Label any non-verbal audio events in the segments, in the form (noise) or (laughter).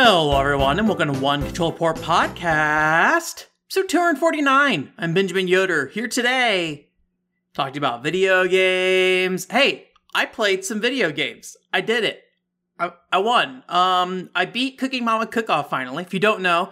Hello, everyone, and welcome to One Control Port Podcast, episode 249. I'm Benjamin Yoder here today, talking about video games. Hey, I played some video games. I did it. I, I won. Um, I beat Cooking Mama Cook Off finally. If you don't know,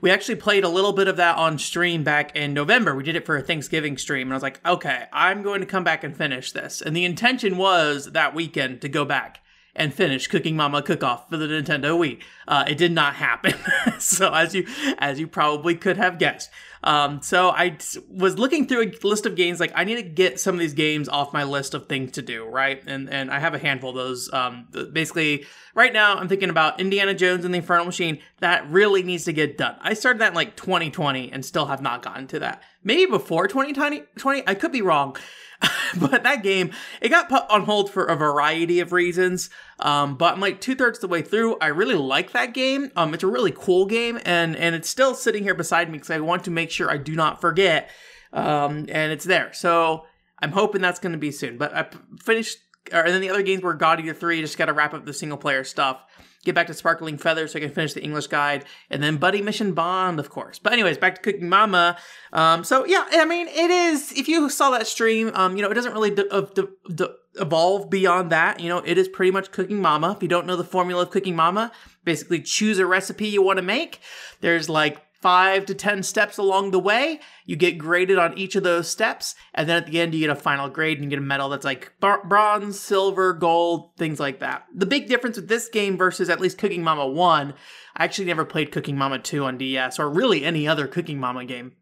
we actually played a little bit of that on stream back in November. We did it for a Thanksgiving stream, and I was like, okay, I'm going to come back and finish this. And the intention was that weekend to go back and finish Cooking Mama Cook Off for the Nintendo Wii. Uh, it did not happen. (laughs) so as you as you probably could have guessed. Um, so I was looking through a list of games like I need to get some of these games off my list of things to do, right? And and I have a handful of those. Um, basically, right now I'm thinking about Indiana Jones and the Infernal Machine. That really needs to get done. I started that in like 2020 and still have not gotten to that. Maybe before 2020, I could be wrong. (laughs) but that game, it got put on hold for a variety of reasons. Um, but I'm like two thirds the way through. I really like that game. Um, it's a really cool game, and and it's still sitting here beside me because I want to make sure I do not forget. Um, and it's there. So I'm hoping that's going to be soon. But I finished, and then the other games were God Eater 3. Just got to wrap up the single player stuff get back to Sparkling Feather so I can finish the English guide, and then Buddy Mission Bond, of course. But anyways, back to Cooking Mama. Um, so yeah, I mean, it is. If you saw that stream, um, you know, it doesn't really de- de- de- evolve beyond that. You know, it is pretty much Cooking Mama. If you don't know the formula of Cooking Mama, basically choose a recipe you want to make. There's like five to 10 steps along the way. You get graded on each of those steps. And then at the end, you get a final grade and you get a medal that's like bronze, silver, gold, things like that. The big difference with this game versus at least Cooking Mama 1, I actually never played Cooking Mama 2 on DS or really any other Cooking Mama game,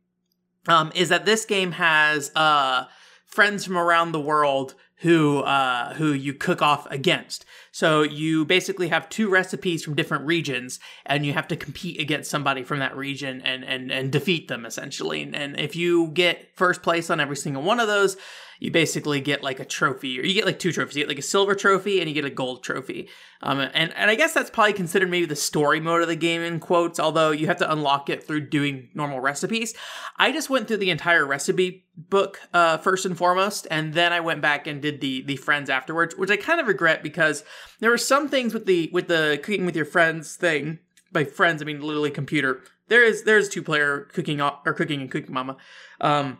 um, is that this game has uh, friends from around the world who uh, who you cook off against. So you basically have two recipes from different regions, and you have to compete against somebody from that region and and and defeat them essentially. And if you get first place on every single one of those, you basically get like a trophy, or you get like two trophies. You get like a silver trophy and you get a gold trophy. Um, and and I guess that's probably considered maybe the story mode of the game in quotes. Although you have to unlock it through doing normal recipes. I just went through the entire recipe book uh, first and foremost, and then I went back and did the the friends afterwards, which I kind of regret because there were some things with the with the cooking with your friends thing. By friends, I mean literally computer. There is there's two player cooking or cooking and cooking mama. Um,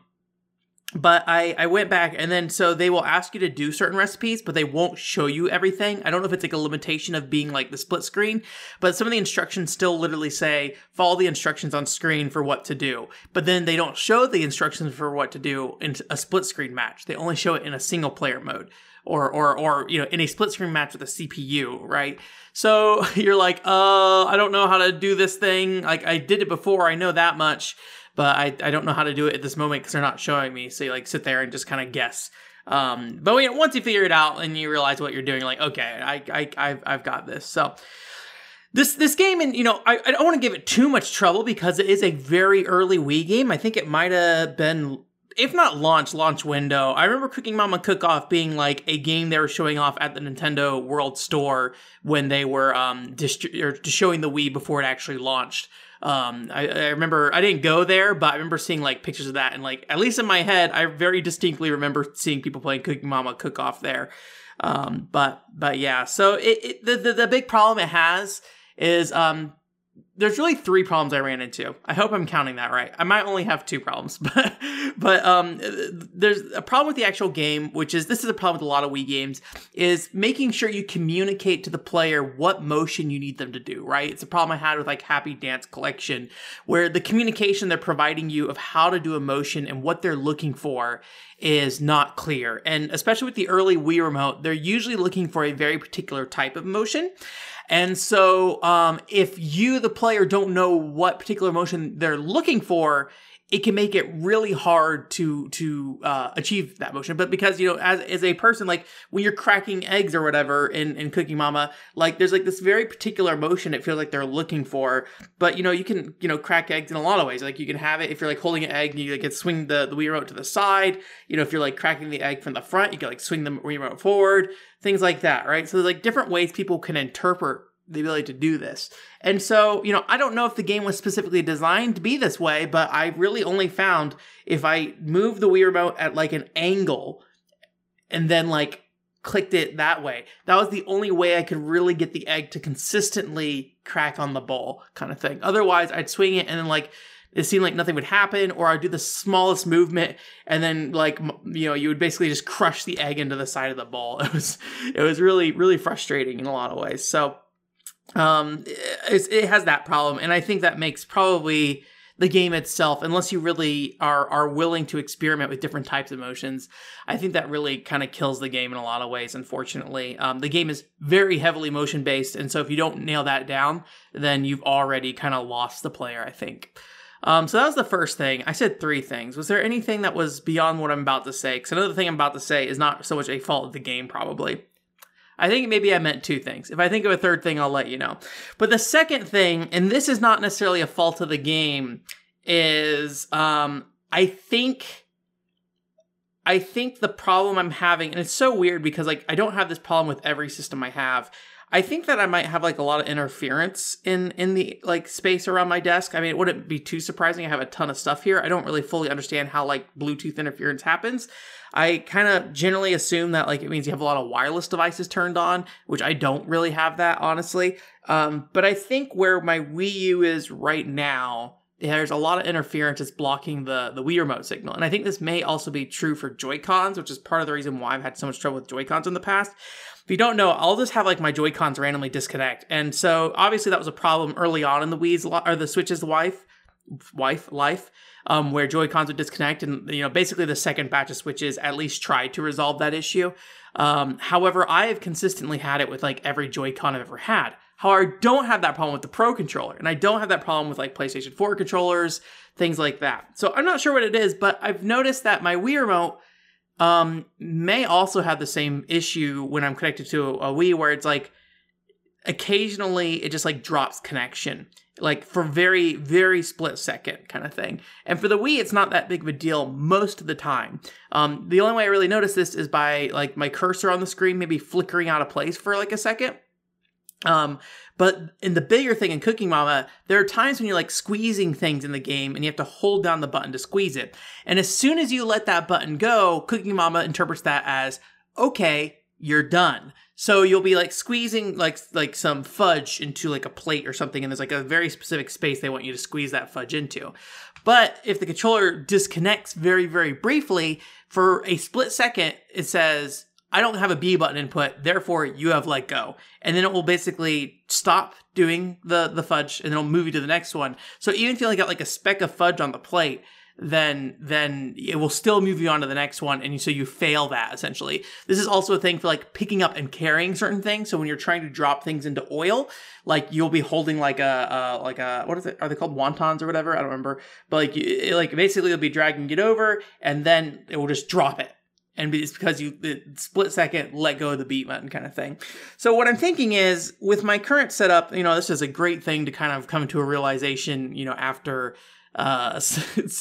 but I, I went back and then so they will ask you to do certain recipes but they won't show you everything i don't know if it's like a limitation of being like the split screen but some of the instructions still literally say follow the instructions on screen for what to do but then they don't show the instructions for what to do in a split screen match they only show it in a single player mode or or or you know in a split screen match with a cpu right so (laughs) you're like uh i don't know how to do this thing like i did it before i know that much but I, I don't know how to do it at this moment because they're not showing me. So you like sit there and just kind of guess. Um, but once you figure it out and you realize what you're doing, you're like okay, I, I I've, I've got this. So this this game, and you know, I, I don't want to give it too much trouble because it is a very early Wii game. I think it might have been if not launch, launch window. I remember Cooking Mama Cook Off being like a game they were showing off at the Nintendo World Store when they were um dist- or showing the Wii before it actually launched. Um, I, I, remember I didn't go there, but I remember seeing like pictures of that, and like at least in my head, I very distinctly remember seeing people playing Cooking Mama Cook Off there. Um, but but yeah, so it, it the, the the big problem it has is um there's really three problems I ran into. I hope I'm counting that right. I might only have two problems, (laughs) but but um, there's a problem with the actual game, which is this is a problem with a lot of Wii games, is making sure you communicate to the player what motion you need them to do. Right? It's a problem I had with like Happy Dance Collection, where the communication they're providing you of how to do a motion and what they're looking for is not clear. And especially with the early Wii remote, they're usually looking for a very particular type of motion. And so, um, if you, the player, don't know what particular motion they're looking for, it can make it really hard to to uh, achieve that motion. But because you know, as as a person, like when you're cracking eggs or whatever in in Cooking Mama, like there's like this very particular motion it feels like they're looking for. But you know, you can you know crack eggs in a lot of ways. Like you can have it if you're like holding an egg, you like can swing the the Wii remote to the side. You know, if you're like cracking the egg from the front, you can like swing the Wii remote forward. Things like that, right? So there's like different ways people can interpret the ability to do this. And so, you know, I don't know if the game was specifically designed to be this way, but I really only found if I move the Wii remote at like an angle and then like clicked it that way. That was the only way I could really get the egg to consistently crack on the bowl, kind of thing. Otherwise, I'd swing it and then like it seemed like nothing would happen, or I'd do the smallest movement and then like you know you would basically just crush the egg into the side of the bowl. (laughs) It was it was really really frustrating in a lot of ways. So um, it, it has that problem, and I think that makes probably the game itself, unless you really are are willing to experiment with different types of motions, I think that really kind of kills the game in a lot of ways. Unfortunately, um, the game is very heavily motion based, and so if you don't nail that down, then you've already kind of lost the player. I think. Um, so that was the first thing. I said three things. Was there anything that was beyond what I'm about to say? Because another thing I'm about to say is not so much a fault of the game, probably. I think maybe I meant two things. If I think of a third thing, I'll let you know. But the second thing, and this is not necessarily a fault of the game, is um, I think I think the problem I'm having, and it's so weird because like I don't have this problem with every system I have. I think that I might have like a lot of interference in in the like space around my desk. I mean, it wouldn't be too surprising. I have a ton of stuff here. I don't really fully understand how like Bluetooth interference happens. I kind of generally assume that like it means you have a lot of wireless devices turned on, which I don't really have that honestly. Um, but I think where my Wii U is right now, there's a lot of interference that's blocking the the Wii remote signal, and I think this may also be true for Joy Cons, which is part of the reason why I've had so much trouble with Joy Cons in the past. If you don't know, I'll just have like my Joy Cons randomly disconnect, and so obviously that was a problem early on in the Wii's or the Switch's wife wife life um, where Joy Cons would disconnect, and you know basically the second batch of switches at least tried to resolve that issue. Um, however, I have consistently had it with like every Joy-Con I've ever had. However, I don't have that problem with the Pro controller, and I don't have that problem with like PlayStation 4 controllers, things like that. So I'm not sure what it is, but I've noticed that my Wii remote um, may also have the same issue when I'm connected to a Wii, where it's like occasionally it just like drops connection like for very very split second kind of thing. And for the wii it's not that big of a deal most of the time. Um, the only way i really notice this is by like my cursor on the screen maybe flickering out of place for like a second. Um, but in the bigger thing in Cooking Mama, there are times when you're like squeezing things in the game and you have to hold down the button to squeeze it. And as soon as you let that button go, Cooking Mama interprets that as, okay, you're done. So you'll be like squeezing like like some fudge into like a plate or something, and there's like a very specific space they want you to squeeze that fudge into. But if the controller disconnects very very briefly for a split second, it says I don't have a B button input, therefore you have let go, and then it will basically stop doing the the fudge, and it'll move you to the next one. So even if you only got like a speck of fudge on the plate, then then it will still move you on to the next one and so you fail that essentially. This is also a thing for like picking up and carrying certain things. So when you're trying to drop things into oil like you'll be holding like a, a like a what is it? Are they called wontons or whatever? I don't remember. But like it, like basically you'll be dragging it over and then it will just drop it and it's because you split second let go of the beat button kind of thing. So what I'm thinking is with my current setup, you know, this is a great thing to kind of come to a realization, you know, after uh, (laughs)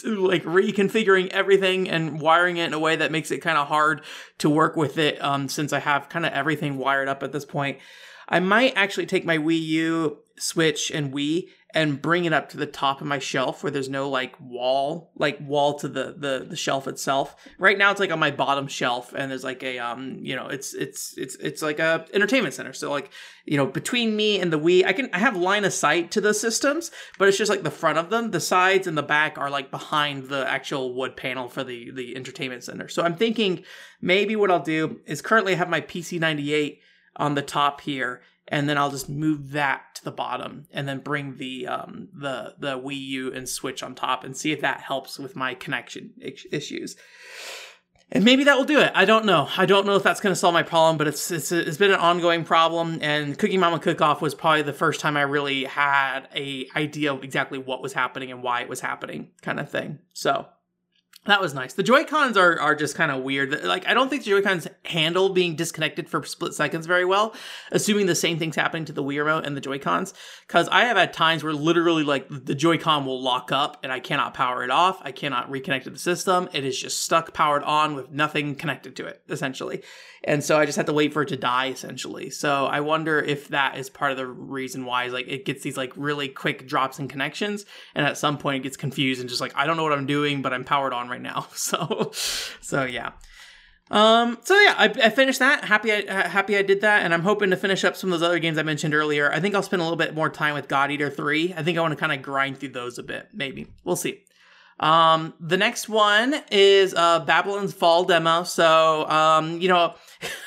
like reconfiguring everything and wiring it in a way that makes it kind of hard to work with it. Um, since I have kind of everything wired up at this point, I might actually take my Wii U, Switch, and Wii and bring it up to the top of my shelf where there's no like wall, like wall to the the the shelf itself. Right now it's like on my bottom shelf and there's like a um, you know, it's it's it's it's like a entertainment center. So like, you know, between me and the Wii, I can I have line of sight to the systems, but it's just like the front of them. The sides and the back are like behind the actual wood panel for the the entertainment center. So I'm thinking maybe what I'll do is currently have my PC98 on the top here and then I'll just move that to the bottom and then bring the um, the the Wii U and Switch on top and see if that helps with my connection issues. And maybe that will do it. I don't know. I don't know if that's going to solve my problem, but it's, it's it's been an ongoing problem. And Cookie Mama Cook Off was probably the first time I really had a idea of exactly what was happening and why it was happening, kind of thing. So that was nice. The Joy Cons are are just kind of weird. Like I don't think the Joy Cons handle being disconnected for split seconds very well, assuming the same thing's happening to the Wii Remote and the Joy Cons. Because I have had times where literally like the Joy Con will lock up and I cannot power it off. I cannot reconnect to the system. It is just stuck powered on with nothing connected to it essentially. And so I just have to wait for it to die essentially. So I wonder if that is part of the reason why is like it gets these like really quick drops in connections, and at some point it gets confused and just like I don't know what I'm doing, but I'm powered on right now. (laughs) So, so yeah. Um. So yeah, I, I finished that. Happy, I, happy I did that, and I'm hoping to finish up some of those other games I mentioned earlier. I think I'll spend a little bit more time with God Eater Three. I think I want to kind of grind through those a bit. Maybe we'll see. Um. The next one is uh Babylon's Fall demo. So um, you know. (laughs)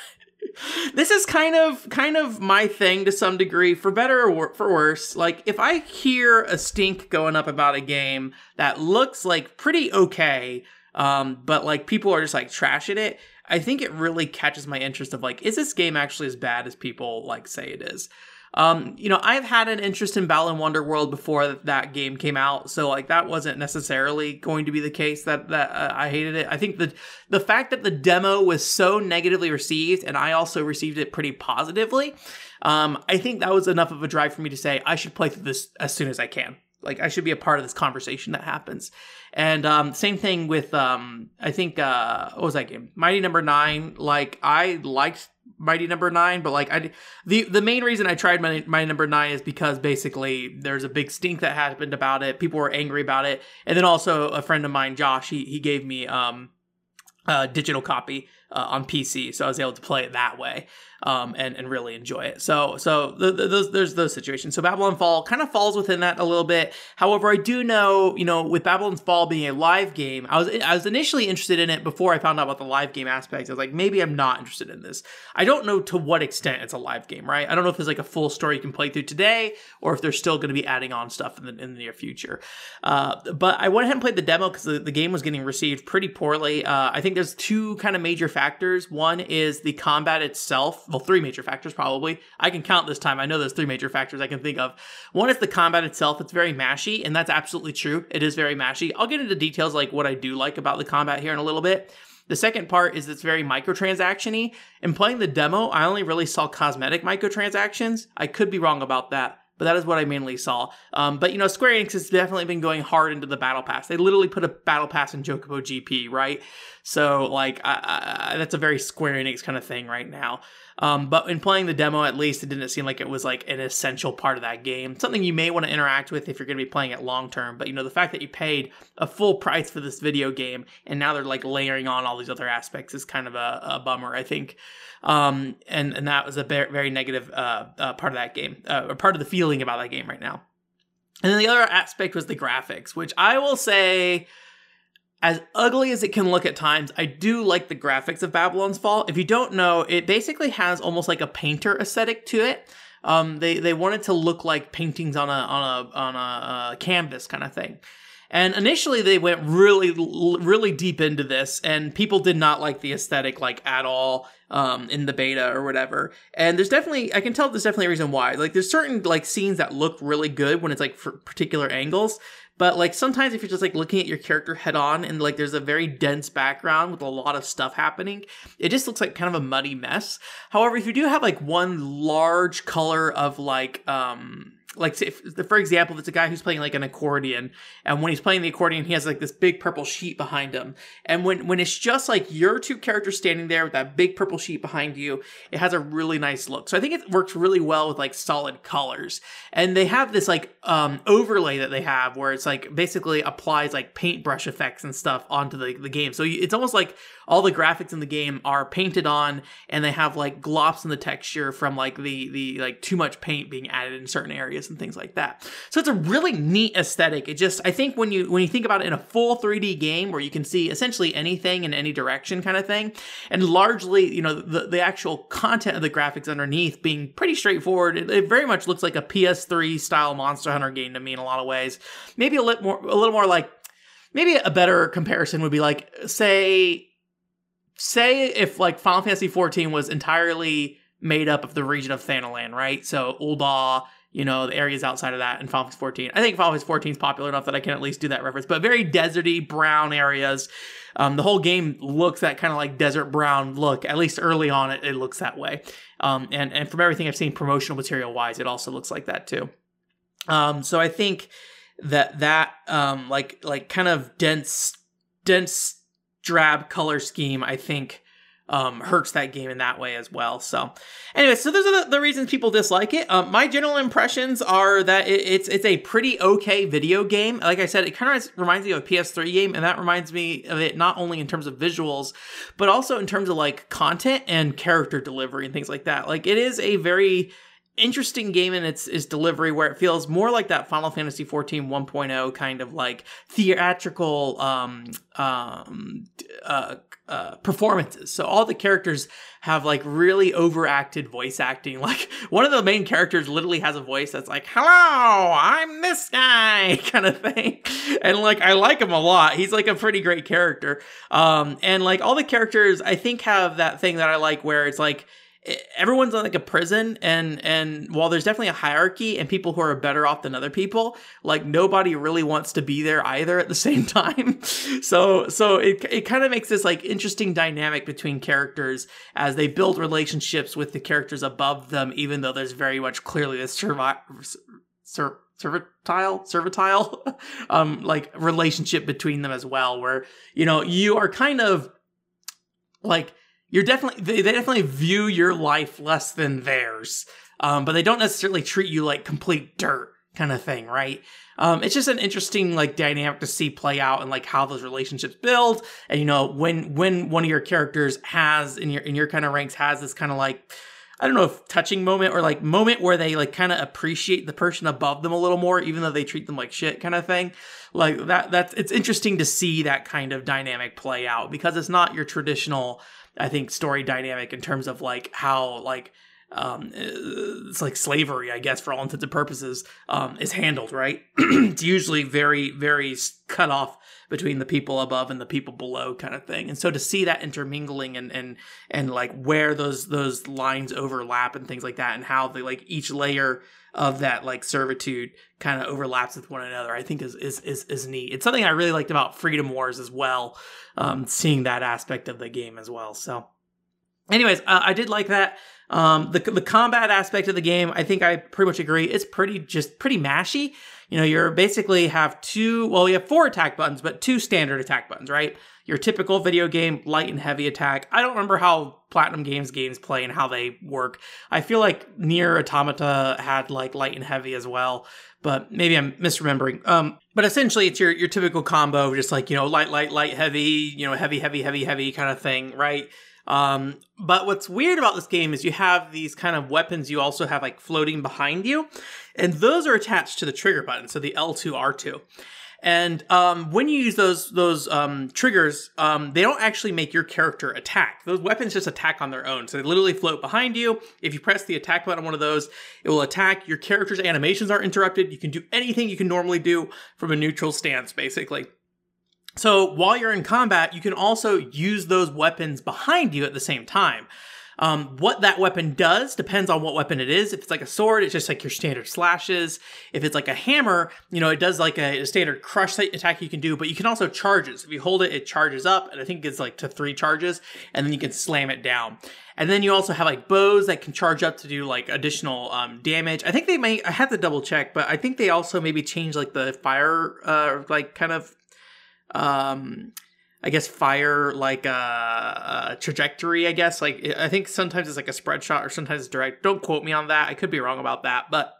this is kind of kind of my thing to some degree for better or for worse. Like if i hear a stink going up about a game that looks like pretty okay um, but like people are just like trashing it i think it really catches my interest of like is this game actually as bad as people like say it is um, you know, I've had an interest in Balan Wonderworld before that game came out, so like that wasn't necessarily going to be the case that that uh, I hated it. I think the the fact that the demo was so negatively received, and I also received it pretty positively, um, I think that was enough of a drive for me to say I should play through this as soon as I can. Like I should be a part of this conversation that happens. And um, same thing with um, I think uh, what was that game? Mighty Number no. Nine. Like I liked Mighty Number. Nine, but like I the the main reason I tried Mighty, Mighty Number. Nine is because basically there's a big stink that happened about it. People were angry about it, and then also a friend of mine, Josh, he he gave me um a digital copy uh, on PC, so I was able to play it that way um, and and really enjoy it. So so those there's those situations. So Babylon Fall kind of falls within that a little bit. However, I do know you know with Babylon's Fall being a live game, I was I was initially interested in it before I found out about the live game aspect. I was like maybe I'm not interested in this. I don't know to what extent it's a live game, right? I don't know if there's like a full story you can play through today or if they're still going to be adding on stuff in the, in the near future. Uh, but I went ahead and played the demo because the, the game was getting received pretty poorly. Uh, I think there's two kind of major factors. One is the combat itself well, three major factors probably. I can count this time. I know there's three major factors I can think of. One is the combat itself. It's very mashy, and that's absolutely true. It is very mashy. I'll get into details like what I do like about the combat here in a little bit. The second part is it's very microtransaction-y. In playing the demo, I only really saw cosmetic microtransactions. I could be wrong about that but that is what I mainly saw. Um, but you know, Square Enix has definitely been going hard into the battle pass. They literally put a battle pass in Chocobo GP, right? So like, I, I, that's a very Square Enix kind of thing right now. Um, but in playing the demo, at least, it didn't seem like it was like an essential part of that game. Something you may want to interact with if you're going to be playing it long term. But you know, the fact that you paid a full price for this video game and now they're like layering on all these other aspects is kind of a, a bummer, I think. Um, and and that was a very, negative uh, uh, part of that game, uh, or part of the feeling about that game right now. And then the other aspect was the graphics, which I will say as ugly as it can look at times, I do like the graphics of Babylon's Fall. If you don't know, it basically has almost like a painter aesthetic to it. Um, they they wanted to look like paintings on a on a on a, a canvas kind of thing. And initially, they went really, really deep into this, and people did not like the aesthetic like at all um, in the beta or whatever. And there's definitely, I can tell there's definitely a reason why. Like, there's certain like scenes that look really good when it's like for particular angles, but like sometimes if you're just like looking at your character head on and like there's a very dense background with a lot of stuff happening, it just looks like kind of a muddy mess. However, if you do have like one large color of like um like if, for example it's a guy who's playing like an accordion and when he's playing the accordion he has like this big purple sheet behind him. And when when it's just like your two characters standing there with that big purple sheet behind you it has a really nice look. So i think it works really well with like solid colors. And they have this like um overlay that they have where it's like basically applies like paintbrush effects and stuff onto the, the game. So it's almost like all the graphics in the game are painted on and they have like glops in the texture from like the the like too much paint being added in certain areas and things like that. So it's a really neat aesthetic. It just I think when you when you think about it in a full 3D game where you can see essentially anything in any direction kind of thing, and largely, you know, the, the actual content of the graphics underneath being pretty straightforward, it, it very much looks like a PS3 style Monster Hunter game to me in a lot of ways. Maybe a little more a little more like maybe a better comparison would be like say say if like Final Fantasy XIV was entirely made up of the region of Thanalan, right? So Ul'dah, you know, the areas outside of that, and Final Fantasy XIV. I think Final Fantasy XIV is popular enough that I can at least do that reference, but very deserty, brown areas. Um, the whole game looks that kind of like desert brown look. At least early on, it, it looks that way. Um, and and from everything I've seen promotional material wise, it also looks like that too. Um, so I think that that um, like like kind of dense dense drab color scheme, I think um, hurts that game in that way as well. So, anyway, so those are the, the reasons people dislike it. Um, my general impressions are that it, it's it's a pretty okay video game. Like I said, it kind of reminds me of a PS3 game, and that reminds me of it not only in terms of visuals, but also in terms of like content and character delivery and things like that. Like it is a very interesting game in its, its delivery where it feels more like that Final Fantasy 14 1.0 kind of like theatrical um, um, uh, uh, performances. So all the characters have like really overacted voice acting. (laughs) Like one of the main characters literally has a voice that's like, "Hello, I'm this guy," (laughs) kind of thing. And like I like him a lot. He's like a pretty great character. Um, and like all the characters, I think have that thing that I like where it's like everyone's in like a prison and and while there's definitely a hierarchy and people who are better off than other people like nobody really wants to be there either at the (laughs) same time. So so it, it kind of makes this like interesting dynamic between characters as they build relationships with the characters above them even though there's very much clearly this servi- ser- servitile servitile (laughs) um like relationship between them as well where you know you are kind of like you're definitely they, they definitely view your life less than theirs um, but they don't necessarily treat you like complete dirt kind of thing right um, it's just an interesting like dynamic to see play out and like how those relationships build and you know when when one of your characters has in your in your kind of ranks has this kind of like I don't know if touching moment or like moment where they like kind of appreciate the person above them a little more, even though they treat them like shit kind of thing. Like that, that's, it's interesting to see that kind of dynamic play out because it's not your traditional, I think story dynamic in terms of like how like um it's like slavery i guess for all intents and purposes um is handled right? (clears throat) It's usually very very cut off between the people above and the people below kind of thing. And so to see that intermingling and and and like where those those lines overlap and things like that and how they like each layer of that like servitude kind of overlaps with one another i think is is is, is neat. It's something i really liked about freedom wars as well um, seeing that aspect of the game as well so. Anyways uh, i did like that. Um, the, the combat aspect of the game i think i pretty much agree it's pretty just pretty mashy. You know you're basically have two well you have four attack buttons but two standard attack buttons right your typical video game light and heavy attack. I don't remember how Platinum Games games play and how they work. I feel like NieR: Automata had like light and heavy as well, but maybe I'm misremembering. Um, but essentially it's your your typical combo, just like you know light, light, light, heavy, you know heavy, heavy, heavy, heavy kind of thing, right? Um, but what's weird about this game is you have these kind of weapons you also have like floating behind you, and those are attached to the trigger button, so the L2, R2. And um, when you use those those um, triggers, um, they don't actually make your character attack. Those weapons just attack on their own. So they literally float behind you. If you press the attack button on one of those, it will attack. Your character's animations are interrupted. You can do anything you can normally do from a neutral stance, basically. So while you're in combat, you can also use those weapons behind you at the same time. Um, what that weapon does depends on what weapon it is. If it's like a sword, it's just like your standard slashes. If it's like a hammer, you know, it does like a, a standard crush attack you can do, but you can also charge charges. If you hold it, it charges up, and I think it's like to three charges, and then you can slam it down. And then you also have like bows that can charge up to do like additional um, damage. I think they may, I had to double check, but I think they also maybe change like the fire, uh, like kind of, um, I guess fire like a, uh, a, trajectory. I guess like I think sometimes it's like a spread shot or sometimes it's direct. Don't quote me on that. I could be wrong about that, but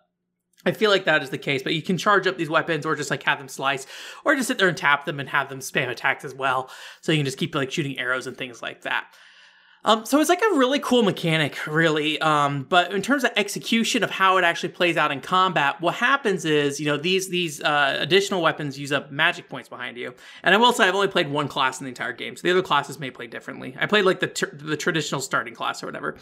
I feel like that is the case. But you can charge up these weapons or just like have them slice, or just sit there and tap them and have them spam attacks as well. So you can just keep like shooting arrows and things like that. Um, so it's like a really cool mechanic, really. Um, but in terms of execution of how it actually plays out in combat, what happens is, you know, these these uh, additional weapons use up magic points behind you. And I will say, I've only played one class in the entire game, so the other classes may play differently. I played like the tr- the traditional starting class or whatever.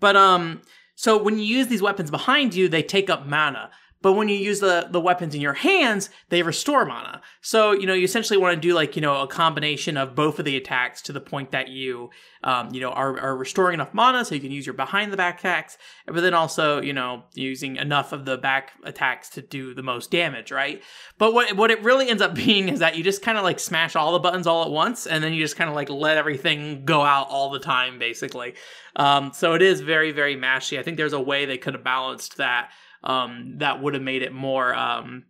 But um, so when you use these weapons behind you, they take up mana. But when you use the, the weapons in your hands, they restore mana. So, you know, you essentially want to do like, you know, a combination of both of the attacks to the point that you, um, you know, are, are restoring enough mana so you can use your behind the back attacks, but then also, you know, using enough of the back attacks to do the most damage, right? But what, what it really ends up (laughs) being is that you just kind of like smash all the buttons all at once and then you just kind of like let everything go out all the time, basically. Um, so it is very, very mashy. I think there's a way they could have balanced that um, that would have made it more um,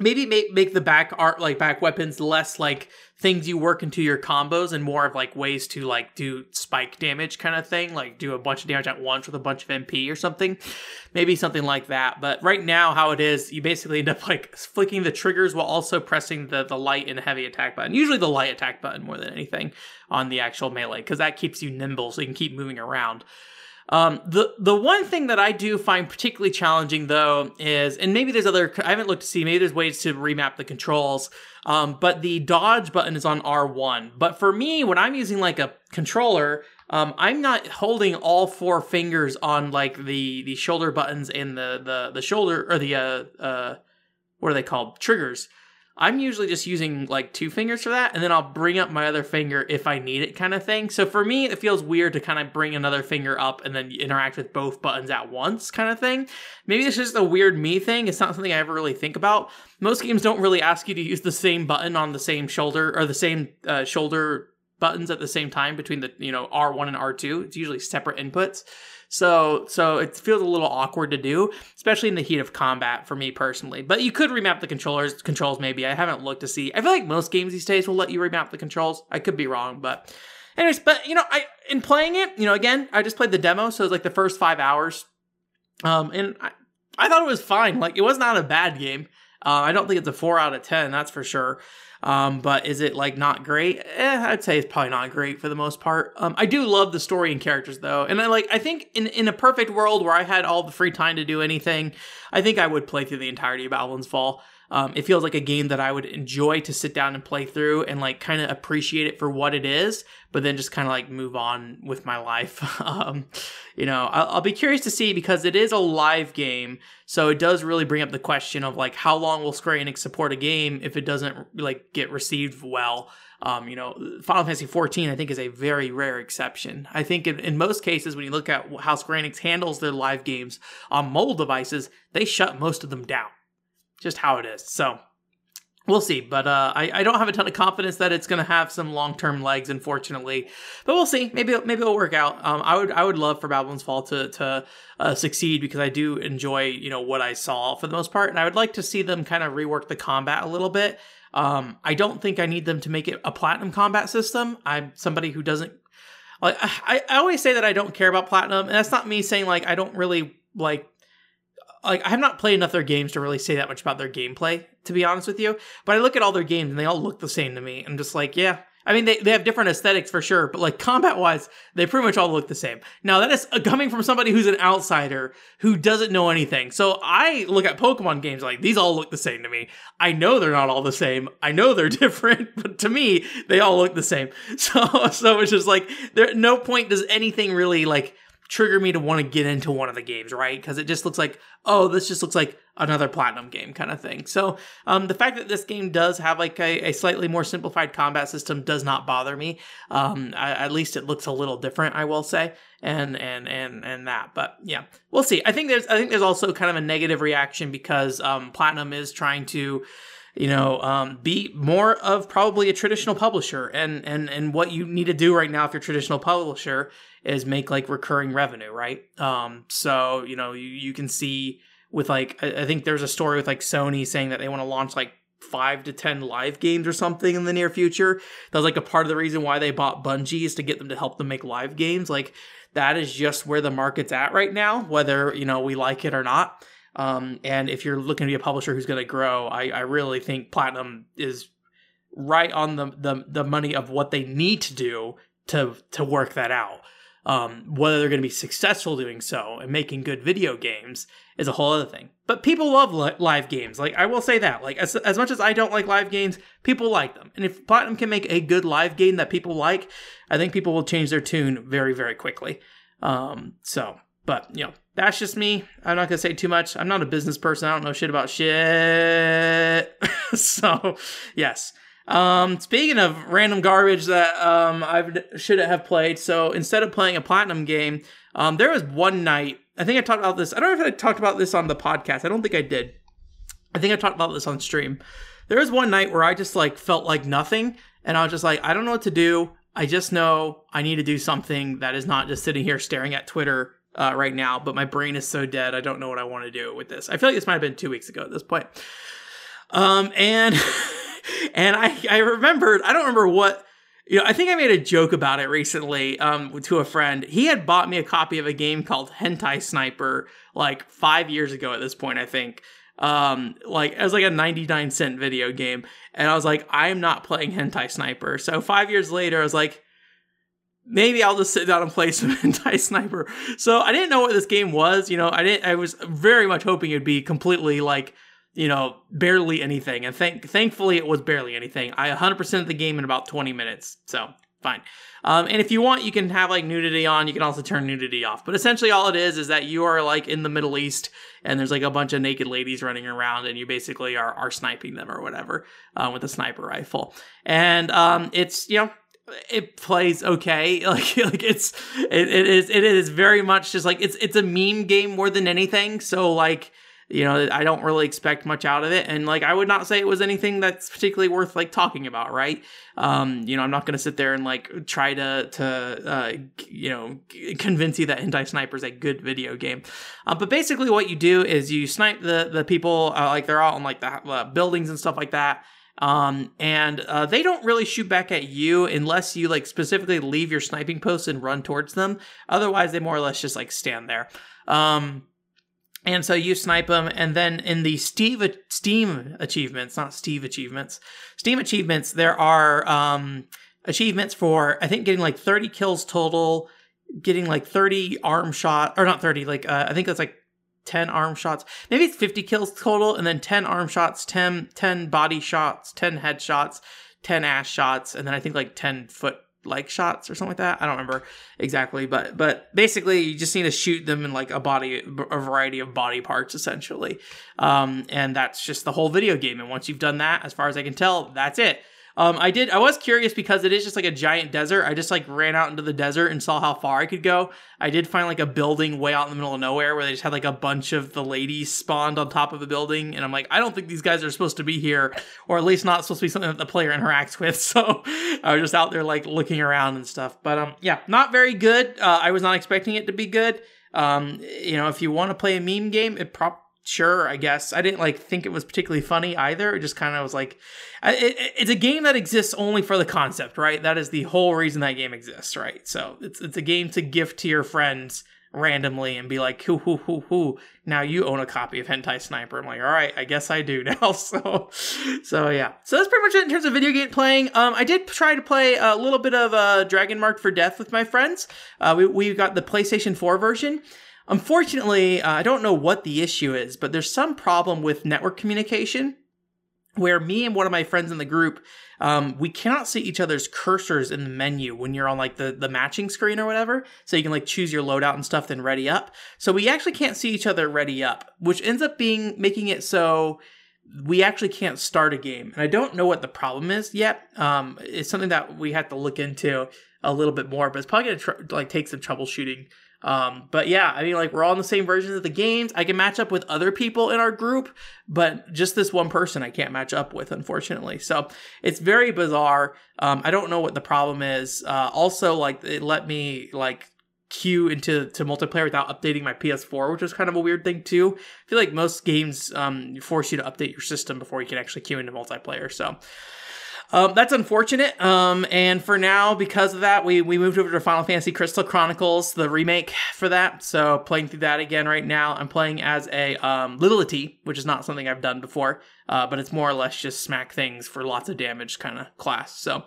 maybe make make the back art like back weapons less like things you work into your combos and more of like ways to like do spike damage kind of thing like do a bunch of damage at once with a bunch of mp or something. Maybe something like that. But right now how it is you basically end up like flicking the triggers while also pressing the the light and heavy attack button usually the light attack button more than anything on the actual melee because that keeps you nimble so you can keep moving around um, the the one thing that I do find particularly challenging though is, and maybe there's other, I haven't looked to see, maybe there's ways to remap the controls. Um, but the dodge button is on R1. But for me, when I'm using like a controller, um, I'm not holding all four fingers on like the the shoulder buttons and the the the shoulder or the uh uh what are they called triggers. I'm usually just using like two fingers for that, and then I'll bring up my other finger if I need it, kind of thing. So for me, it feels weird to kind of bring another finger up and then interact with both buttons at once, kind of thing. Maybe it's just a weird me thing. It's not something I ever really think about. Most games don't really ask you to use the same button on the same shoulder or the same uh, shoulder buttons at the same time between the you know R1 and R2. It's usually separate inputs. So so it feels a little awkward to do, especially in the heat of combat for me personally. But you could remap the controllers controls maybe. I haven't looked to see. I feel like most games these days will let you remap the controls. I could be wrong, but anyways, but you know, I in playing it, you know, again, I just played the demo, so it was like the first five hours. Um, and I, I thought it was fine. Like it was not a bad game. Uh, I don't think it's a four out of ten, that's for sure. Um, but is it like not great? Eh, I'd say it's probably not great for the most part. Um, I do love the story and characters though, and I like. I think in in a perfect world where I had all the free time to do anything, I think I would play through the entirety of Babylon's Fall. Um, it feels like a game that I would enjoy to sit down and play through and like kind of appreciate it for what it is, but then just kind of like move on with my life. (laughs) um, you know, I'll, I'll, be curious to see because it is a live game, so it does really bring up the question of like how long will Square Enix support a game if it doesn't like get received well. Um, you know, Final Fantasy 14, I think, is a very rare exception. I think in, in, most cases, when you look at how Square Enix handles their live games on mobile devices, they shut most of them down just how it is. So we'll see. But uh, I, I don't have a ton of confidence that it's going to have some long term legs, unfortunately. But we'll see. Maybe maybe it'll work out. Um, I would I would love for Babylon's Fall to to uh, succeed because I do enjoy you know what I saw for the most part, and I would like to see them kind of rework the combat a little bit. Um, I don't think I need them to make it a platinum combat system. I'm somebody who doesn't like. I, I always say that I don't care about platinum, and that's not me saying like I don't really like like I have not played enough their games to really say that much about their gameplay, to be honest with you. But I look at all their games and they all look the same to me. I'm just like, yeah. I mean, they, they have different aesthetics for sure, but like combat wise, they pretty much all look the same. Now, that is uh, coming from somebody who's an outsider who doesn't know anything. So I look at Pokemon games like these all look the same to me. I know they're not all the same. I know they're (laughs) different, but to me, they all look the same. (laughs) So, so it's just like, there, no point does anything really like trigger me to want to get into one of the games, right? Because it just looks like, oh, this just looks like another platinum game kind of thing. So um, the fact that this game does have like a, a, slightly more simplified combat system does not bother me. Um, I, at least it looks a little different, I will say, and and and and that. But yeah, we'll see. I think there's I think there's also kind of a negative reaction because um, Platinum is trying to you know, um, be more of probably a traditional publisher. And and and what you need to do right now if you're a traditional publisher is make like recurring revenue, right? Um, so you know, you, you can see with like I, I think there's a story with like Sony saying that they want to launch like five to ten live games or something in the near future. That's like a part of the reason why they bought Bungie is to get them to help them make live games. Like that is just where the market's at right now, whether you know we like it or not. Um, and if you're looking to be a publisher who's going to grow, I, I really think Platinum is right on the, the the money of what they need to do to to work that out. Um, whether they're going to be successful doing so and making good video games is a whole other thing. But people love li- live games. Like I will say that. Like as as much as I don't like live games, people like them. And if Platinum can make a good live game that people like, I think people will change their tune very very quickly. Um, so, but you know, that's just me. I'm not gonna say too much. I'm not a business person. I don't know shit about shit. (laughs) so, yes. Um, speaking of random garbage that um I should have played, so instead of playing a platinum game, um, there was one night. I think I talked about this. I don't know if I talked about this on the podcast. I don't think I did. I think I talked about this on stream. There was one night where I just like felt like nothing, and I was just like, I don't know what to do. I just know I need to do something that is not just sitting here staring at Twitter uh, right now, but my brain is so dead. I don't know what I want to do with this. I feel like this might have been two weeks ago at this point. Um, and (laughs) and I I remembered I don't remember what you know I think I made a joke about it recently um to a friend. He had bought me a copy of a game called Hentai Sniper like five years ago at this point I think. Um, like it was like a 99 cent video game, and I was like, I'm not playing Hentai Sniper. So five years later, I was like, maybe I'll just sit down and play (laughs) some Hentai Sniper. So I didn't know what this game was. You know, I didn't. I was very much hoping it'd be completely like you know, barely anything. And thank thankfully it was barely anything. I 100% the game in about 20 minutes. So, fine. Um, and if you want, you can have like nudity on. You can also turn nudity off. But essentially, all it is is that you are like in the Middle East, and there's like a bunch of naked ladies running around, and you basically are are sniping them or whatever uh, with a sniper rifle. And um, it's you know it plays okay (laughs) like like it's it, it is it is very much just like it's it's a meme game more than anything so like you know i don't really expect much out of it and like i would not say it was anything that's particularly worth like talking about right um you know i'm not going to sit there and like try to to uh you know convince you that hentai sniper is a good video game uh, but basically what you do is you snipe the the people uh, like they're all in like the uh, buildings and stuff like that um, and uh, they don't really shoot back at you unless you like specifically leave your sniping post and run towards them. Otherwise, they more or less just like stand there. Um, and so you snipe them, and then in the Steve Steam achievements, not Steve achievements, Steam achievements, there are um, achievements for I think getting like 30 kills total, getting like 30 arm shot or not 30, like uh, I think that's like 10 arm shots. Maybe it's 50 kills total, and then 10 arm shots, 10 10 body shots, 10 head shots, 10 ass shots, and then I think like 10 foot like shots or something like that. I don't remember exactly, but but basically you just need to shoot them in like a body a variety of body parts essentially. Um, and that's just the whole video game. And once you've done that, as far as I can tell, that's it. Um, I did. I was curious because it is just like a giant desert. I just like ran out into the desert and saw how far I could go. I did find like a building way out in the middle of nowhere where they just had like a bunch of the ladies spawned on top of a building, and I'm like, I don't think these guys are supposed to be here, or at least not supposed to be something that the player interacts with. (laughs) So I was just out there like looking around and stuff. But um, yeah, not very good. Uh, I was not expecting it to be good. Um, you know, if you want to play a meme game, it probably sure, I guess. I didn't like think it was particularly funny either. It just kind of was like, it, it, it's a game that exists only for the concept, right? That is the whole reason that game exists, right? So it's it's a game to gift to your friends randomly and be like, hoo hoo hoo hoo. Now you own a copy of Hentai Sniper. I'm like, all right, I guess I do (laughs) now. So, so yeah. So that's pretty much it in terms of video game playing. Um, I did try to play a little bit of uh, Dragon Marked for Death with my friends. Uh, we we got the PlayStation 4 version. Unfortunately, uh, I don't know what the issue is, but there's some problem with network communication where me and one of my friends in the group um, we cannot see each other's cursors in the menu when you're on like the, the matching screen or whatever. So you can like choose your loadout and stuff then ready up. So we actually can't see each other ready up which ends up being making it so we actually can't start a game. And i don't know what the problem is yet. Um, it's something that we have to look into a little bit more but it's probably gonna tr- like take some troubleshooting um, but yeah, I mean, like we're all in the same versions of the games. I can match up with other people in our group, but just this one person I can't match up with, unfortunately. So it's very bizarre. Um, I don't know what the problem is. Uh, also, like it let me like queue into to multiplayer without updating my PS4, which is kind of a weird thing too. I feel like most games um, force you to update your system before you can actually queue into multiplayer. So um, that's unfortunate. Um, and for now, because of that, we, we moved over to Final Fantasy Crystal Chronicles, the remake for that. So playing through that again right now. I'm playing as a um, Lilty, which is not something I've done before, uh, but it's more or less just smack things for lots of damage kind of class. So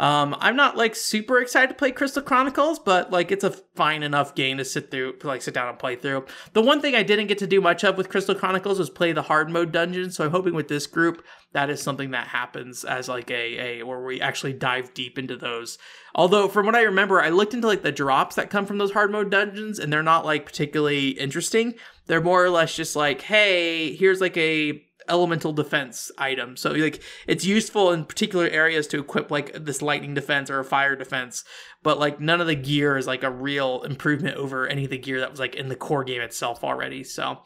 um, I'm not like super excited to play Crystal Chronicles, but like it's a fine enough game to sit through, like sit down and play through. The one thing I didn't get to do much of with Crystal Chronicles was play the hard mode dungeon. So I'm hoping with this group that is something that happens as like a a where we actually dive deep into those. Although from what I remember, I looked into like the drops that come from those hard mode dungeons, and they're not like particularly interesting. They're more or less just like, hey, here's like a elemental defense item. So like it's useful in particular areas to equip like this lightning defense or a fire defense, but like none of the gear is like a real improvement over any of the gear that was like in the core game itself already. So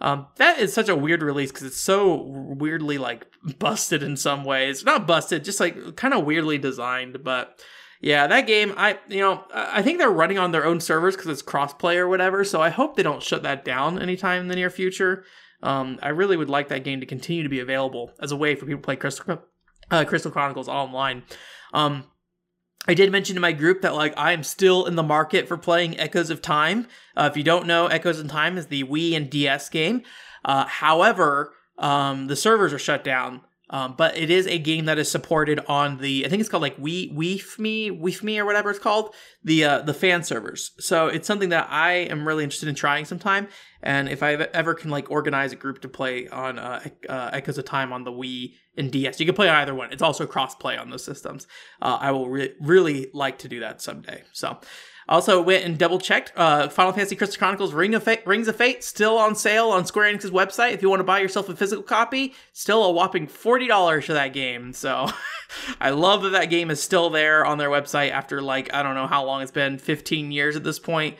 um, that is such a weird release because it's so weirdly like busted in some ways. Not busted, just like kind of weirdly designed, but yeah, that game, I you know, I think they're running on their own servers because it's crossplay or whatever. So I hope they don't shut that down anytime in the near future. Um, I really would like that game to continue to be available as a way for people to play Crystal, uh, Crystal Chronicles online. Um, I did mention in my group that like I am still in the market for playing Echoes of Time. Uh, if you don't know, Echoes of Time is the Wii and DS game. Uh, however, um, the servers are shut down. Um, but it is a game that is supported on the I think it's called like We Me Weef Me or whatever it's called the uh, the fan servers. So it's something that I am really interested in trying sometime. And if I ever can like organize a group to play on uh, uh, Echoes of Time on the Wii and DS, you can play either one. It's also cross play on those systems. Uh, I will re- really like to do that someday. So also went and double checked. Uh, Final Fantasy Crystal Chronicles Ring of Rings of Fate still on sale on Square Enix's website. If you want to buy yourself a physical copy, still a whopping forty dollars for that game. So (laughs) I love that that game is still there on their website after like I don't know how long it's been, fifteen years at this point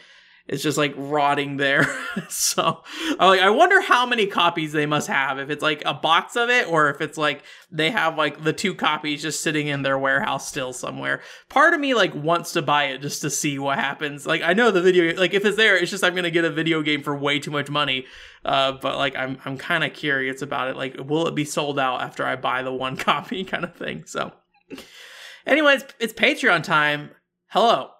it's just like rotting there. (laughs) so like, I wonder how many copies they must have. If it's like a box of it, or if it's like they have like the two copies just sitting in their warehouse still somewhere. Part of me like wants to buy it just to see what happens. Like I know the video, like if it's there, it's just I'm gonna get a video game for way too much money. Uh, but like I'm I'm kind of curious about it. Like, will it be sold out after I buy the one (laughs) copy, kind of thing. So, anyways, it's Patreon time. Hello.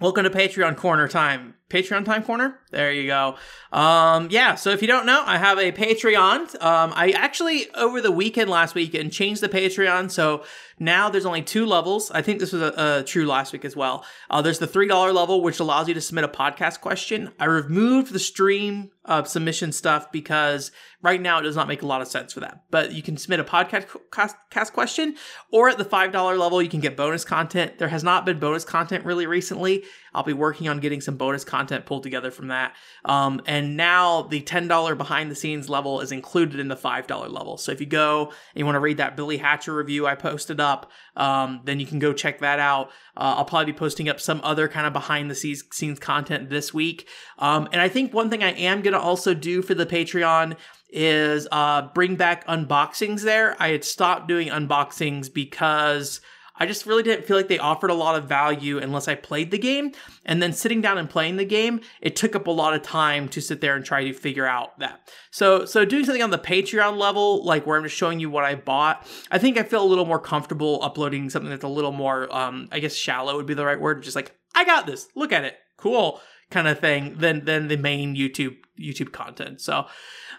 Welcome to Patreon Corner time. Patreon time corner. There you go. Um, yeah. So if you don't know, I have a Patreon. Um, I actually over the weekend last weekend changed the Patreon. So now there's only two levels. I think this was a, a true last week as well. Uh, there's the three dollar level, which allows you to submit a podcast question. I removed the stream uh, submission stuff because right now it does not make a lot of sense for that. But you can submit a podcast cast question, or at the five dollar level, you can get bonus content. There has not been bonus content really recently. I'll be working on getting some bonus content pulled together from that. Um, and now the $10 behind the scenes level is included in the $5 level. So if you go and you want to read that Billy Hatcher review I posted up, um, then you can go check that out. Uh, I'll probably be posting up some other kind of behind the scenes content this week. Um, and I think one thing I am going to also do for the Patreon is uh, bring back unboxings there. I had stopped doing unboxings because I just really didn't feel like they offered a lot of value unless I played the game. And then sitting down and playing the game, it took up a lot of time to sit there and try to figure out that. So, so doing something on the Patreon level, like where I'm just showing you what I bought, I think I feel a little more comfortable uploading something that's a little more, um, I guess shallow would be the right word. Just like, I got this. Look at it. Cool. Kind of thing than than the main YouTube YouTube content. So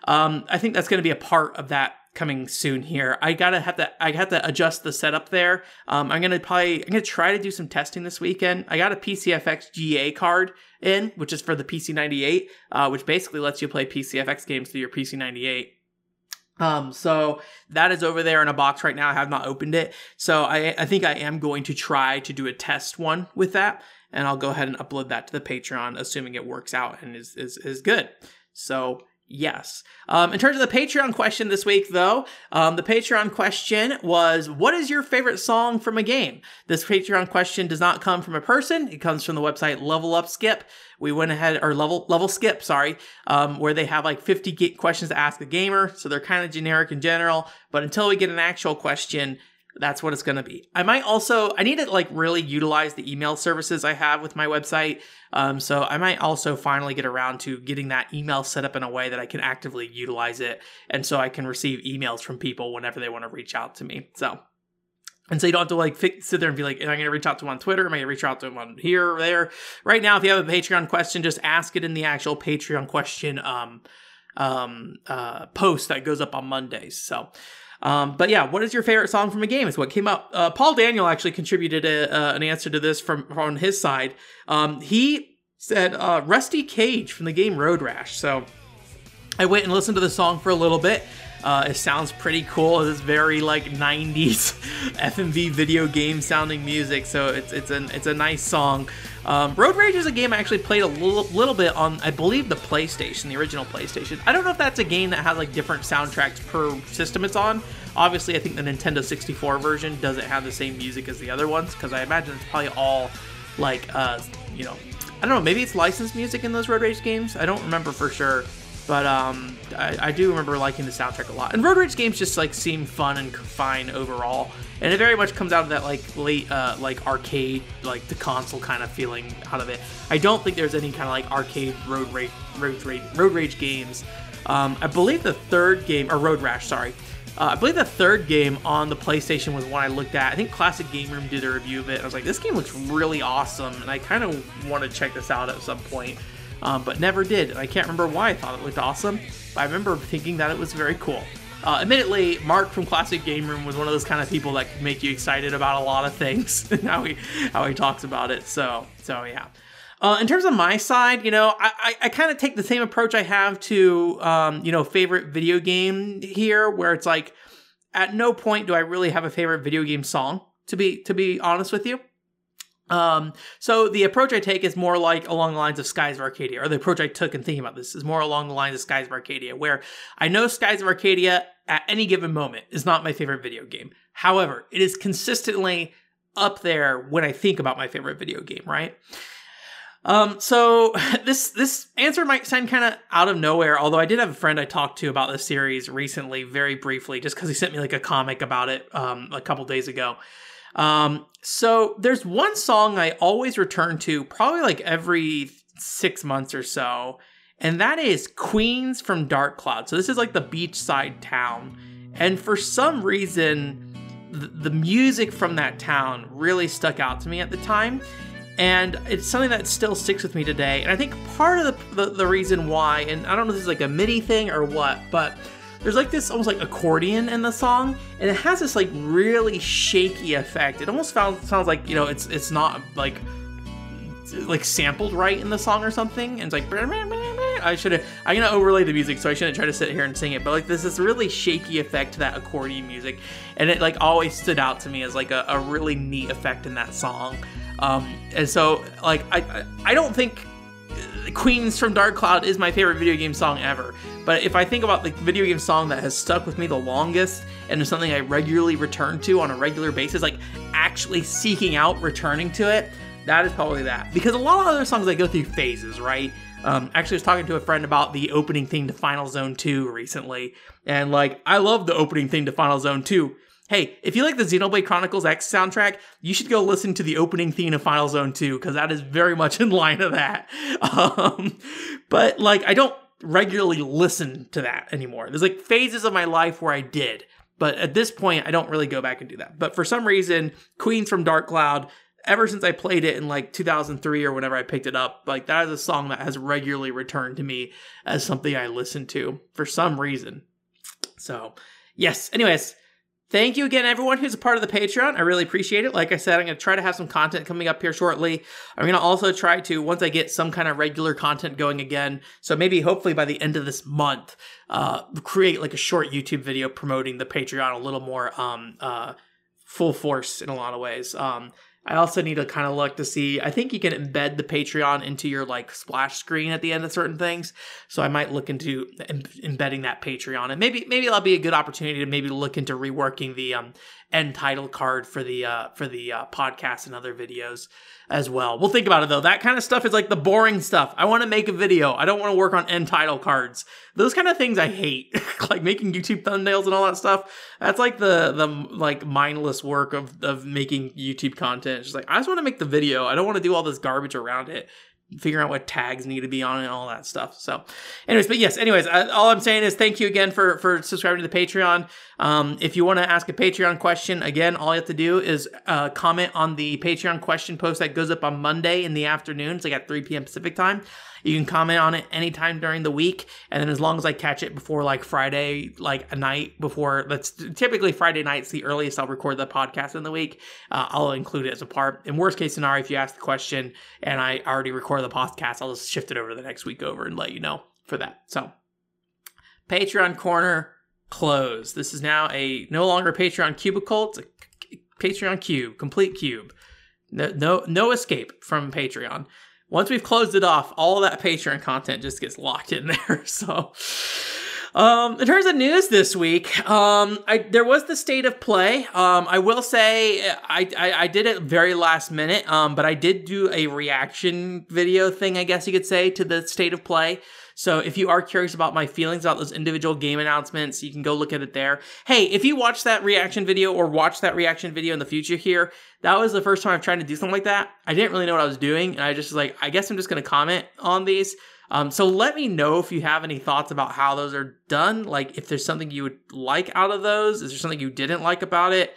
um, I think that's going to be a part of that coming soon here. I gotta have to I have to adjust the setup there. Um, I'm gonna probably I'm gonna try to do some testing this weekend. I got a PCFX GA card in, which is for the PC98, uh, which basically lets you play PCFX games through your PC98. Um, so that is over there in a box right now. I have not opened it. So I, I think I am going to try to do a test one with that. And I'll go ahead and upload that to the Patreon, assuming it works out and is, is, is good. So Yes. Um, in terms of the Patreon question this week, though, um, the Patreon question was, What is your favorite song from a game? This Patreon question does not come from a person. It comes from the website Level Up Skip. We went ahead, or Level Level Skip, sorry, um, where they have like 50 questions to ask a gamer. So they're kind of generic in general. But until we get an actual question, that's what it's going to be. I might also I need to like really utilize the email services I have with my website. Um, so I might also finally get around to getting that email set up in a way that I can actively utilize it, and so I can receive emails from people whenever they want to reach out to me. So. And so you don't have to like sit there and be like, am I going to reach out to them on Twitter? Am I going to reach out to them on here or there? Right now, if you have a Patreon question, just ask it in the actual Patreon question um, um, uh, post that goes up on Mondays. So, um, but yeah, what is your favorite song from a game? Is what came up. Uh, Paul Daniel actually contributed a, uh, an answer to this from from his side. Um, he said uh, Rusty Cage from the game Road Rash. So I went and listened to the song for a little bit. Uh, it sounds pretty cool. It's very like '90s (laughs) FMV video game sounding music, so it's it's an it's a nice song. Um, Road Rage is a game I actually played a little, little bit on, I believe, the PlayStation, the original PlayStation. I don't know if that's a game that has like different soundtracks per system it's on. Obviously, I think the Nintendo 64 version doesn't have the same music as the other ones because I imagine it's probably all like, uh, you know, I don't know, maybe it's licensed music in those Road Rage games. I don't remember for sure. But um, I, I, do remember liking the soundtrack a lot. And Road Rage games just like seem fun and fine overall. And it very much comes out of that like late uh, like arcade, like the console kind of feeling out of it. I don't think there's any kind of like arcade road rage, road rage, road rage games Um, I believe the third game, or Road Rash, sorry. Uh, I believe the third game on the PlayStation was one I looked at. I think Classic Game Room did a review of it. I was like, this game looks really awesome, and I kind of want to check this out at some point, um, but never did. And I can't remember why I thought it looked awesome, but I remember thinking that it was very cool. Uh, admittedly, Mark from Classic Game Room was one of those kind of people that can make you excited about a lot of things. (laughs) And how he how he talks about it. So so yeah. Uh, in terms of my side, you know, I, I, I kind of take the same approach I have to, um, you know, favorite video game here, where it's like, at no point do I really have a favorite video game song. To be to be honest with you, um, so the approach I take is more like along the lines of Skies of Arcadia, or the approach I took in thinking about this is more along the lines of Skies of Arcadia, where I know Skies of Arcadia at any given moment is not my favorite video game. However, it is consistently up there when I think about my favorite video game, right? Um, so (laughs) this this answer might sound kind of out of nowhere, although I did have a friend I talked to about this series recently, very briefly, just because he sent me like a comic about it um, a couple days ago. Um, so there's one song I always return to, probably like every six months or so, and that is Queens from Dark Cloud. So this is like the beachside town, and for some reason, the music from that town really stuck out to me at the time and it's something that still sticks with me today. And I think part of the, the, the reason why, and I don't know if this is like a MIDI thing or what, but there's like this almost like accordion in the song, and it has this like really shaky effect. It almost sounds like you know it's it's not like like sampled right in the song or something, and it's like. I should. I'm gonna overlay the music, so I shouldn't try to sit here and sing it. But like, there's this really shaky effect to that accordion music, and it like always stood out to me as like a, a really neat effect in that song. Um, and so, like, I I don't think Queens from Dark Cloud is my favorite video game song ever. But if I think about the video game song that has stuck with me the longest and is something I regularly return to on a regular basis, like actually seeking out returning to it, that is probably that. Because a lot of other songs I go through phases, right? Um, actually, I was talking to a friend about the opening theme to Final Zone 2 recently, and like, I love the opening theme to Final Zone 2 Hey, if you like the Xenoblade Chronicles X soundtrack, you should go listen to the opening theme of Final Zone 2 because that is very much in line of that. (laughs) Um, but like, I don't regularly listen to that anymore. There's like phases of my life where I did, but at this point, I don't really go back and do that. But for some reason, Queens from Dark Cloud, ever since I played it in like 2003 or whenever I picked it up, like that is a song that has regularly returned to me as something I listen to for some reason. So, yes. Anyways, Thank you again, everyone who's a part of the Patreon. I really appreciate it. Like I said, I'm going to try to have some content coming up here shortly. I'm going to also try to, once I get some kind of regular content going again, so maybe hopefully by the end of this month, uh, create like a short YouTube video promoting the Patreon a little more um, uh, full force in a lot of ways. Um, I also need to kind of look to see. I think you can embed the Patreon into your like splash screen at the end of certain things. So I might look into em- embedding that Patreon, and maybe maybe that'll be a good opportunity to maybe look into reworking the um, end title card for the uh, for the uh, podcast and other videos as well. We'll think about it though. That kind of stuff is like the boring stuff. I want to make a video. I don't want to work on end title cards. Those kind of things I hate. (laughs) like making YouTube thumbnails and all that stuff. That's like the the like mindless work of of making YouTube content. It's just like I just want to make the video. I don't want to do all this garbage around it figuring out what tags need to be on and all that stuff. So, anyways, but yes, anyways, I, all I'm saying is thank you again for for subscribing to the Patreon. Um, if you want to ask a Patreon question, again, all you have to do is uh, comment on the Patreon question post that goes up on Monday in the afternoon. It's like at 3 p.m. Pacific time. You can comment on it anytime during the week, and then as long as I catch it before like Friday, like a night before, that's typically Friday night's the earliest I'll record the podcast in the week. Uh, I'll include it as a part. In worst case scenario, if you ask the question and I already record the podcast, I'll just shift it over the next week over and let you know for that. So, Patreon corner closed. This is now a no longer Patreon cubicle. It's a Patreon cube, complete cube. No, no, no escape from Patreon once we've closed it off, all that Patreon content just gets locked in (laughs) there. So, um, in terms of news this week, um, I, there was the state of play. Um, I will say I, I, I did it very last minute, um, but I did do a reaction video thing, I guess you could say, to the state of play. So if you are curious about my feelings about those individual game announcements, you can go look at it there. Hey, if you watch that reaction video or watch that reaction video in the future here, that was the first time I've tried to do something like that. I didn't really know what I was doing, and I just was like, I guess I'm just gonna comment on these. Um, so let me know if you have any thoughts about how those are done. Like if there's something you would like out of those. Is there something you didn't like about it?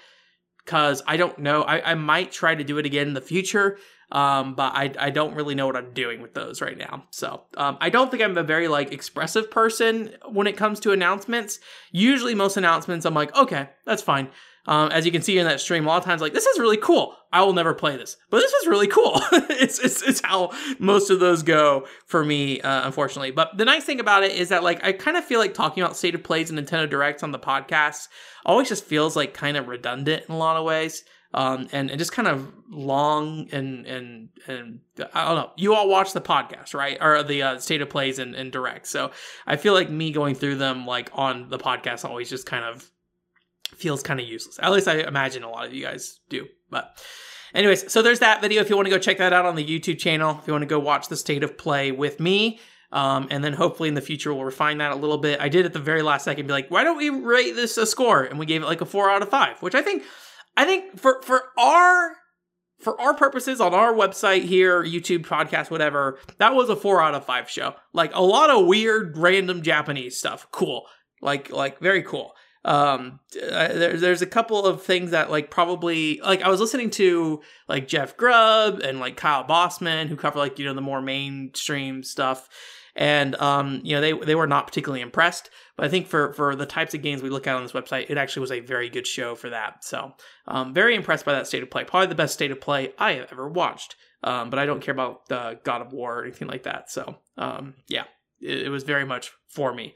Because I don't know. I, I might try to do it again in the future. Um, but I, I don't really know what I'm doing with those right now. So um, I don't think I'm a very like expressive person when it comes to announcements. Usually, most announcements, I'm like, okay, that's fine. Um, as you can see in that stream, a lot of times like this is really cool. I will never play this, but this is really cool. (laughs) it's, it's it's how most of those go for me, uh, unfortunately. But the nice thing about it is that like I kind of feel like talking about state of plays and Nintendo Directs on the podcast always just feels like kind of redundant in a lot of ways. Um, and, and just kind of long and and and I don't know. You all watch the podcast, right? Or the uh, state of plays and, and direct. So I feel like me going through them like on the podcast always just kind of feels kind of useless. At least I imagine a lot of you guys do. But anyways, so there's that video. If you want to go check that out on the YouTube channel, if you want to go watch the state of play with me. Um, and then hopefully in the future we'll refine that a little bit. I did at the very last second be like, why don't we rate this a score? And we gave it like a four out of five, which I think, I think for for our for our purposes on our website here, YouTube, podcast, whatever, that was a four out of five show. Like a lot of weird, random Japanese stuff. Cool. Like like very cool um there, there's a couple of things that like probably like i was listening to like jeff grubb and like kyle bossman who cover like you know the more mainstream stuff and um you know they they were not particularly impressed but i think for for the types of games we look at on this website it actually was a very good show for that. So um very impressed by that state of play. Probably the best state of play i have ever watched. Um but i don't care about the god of war or anything like that. So um yeah it, it was very much for me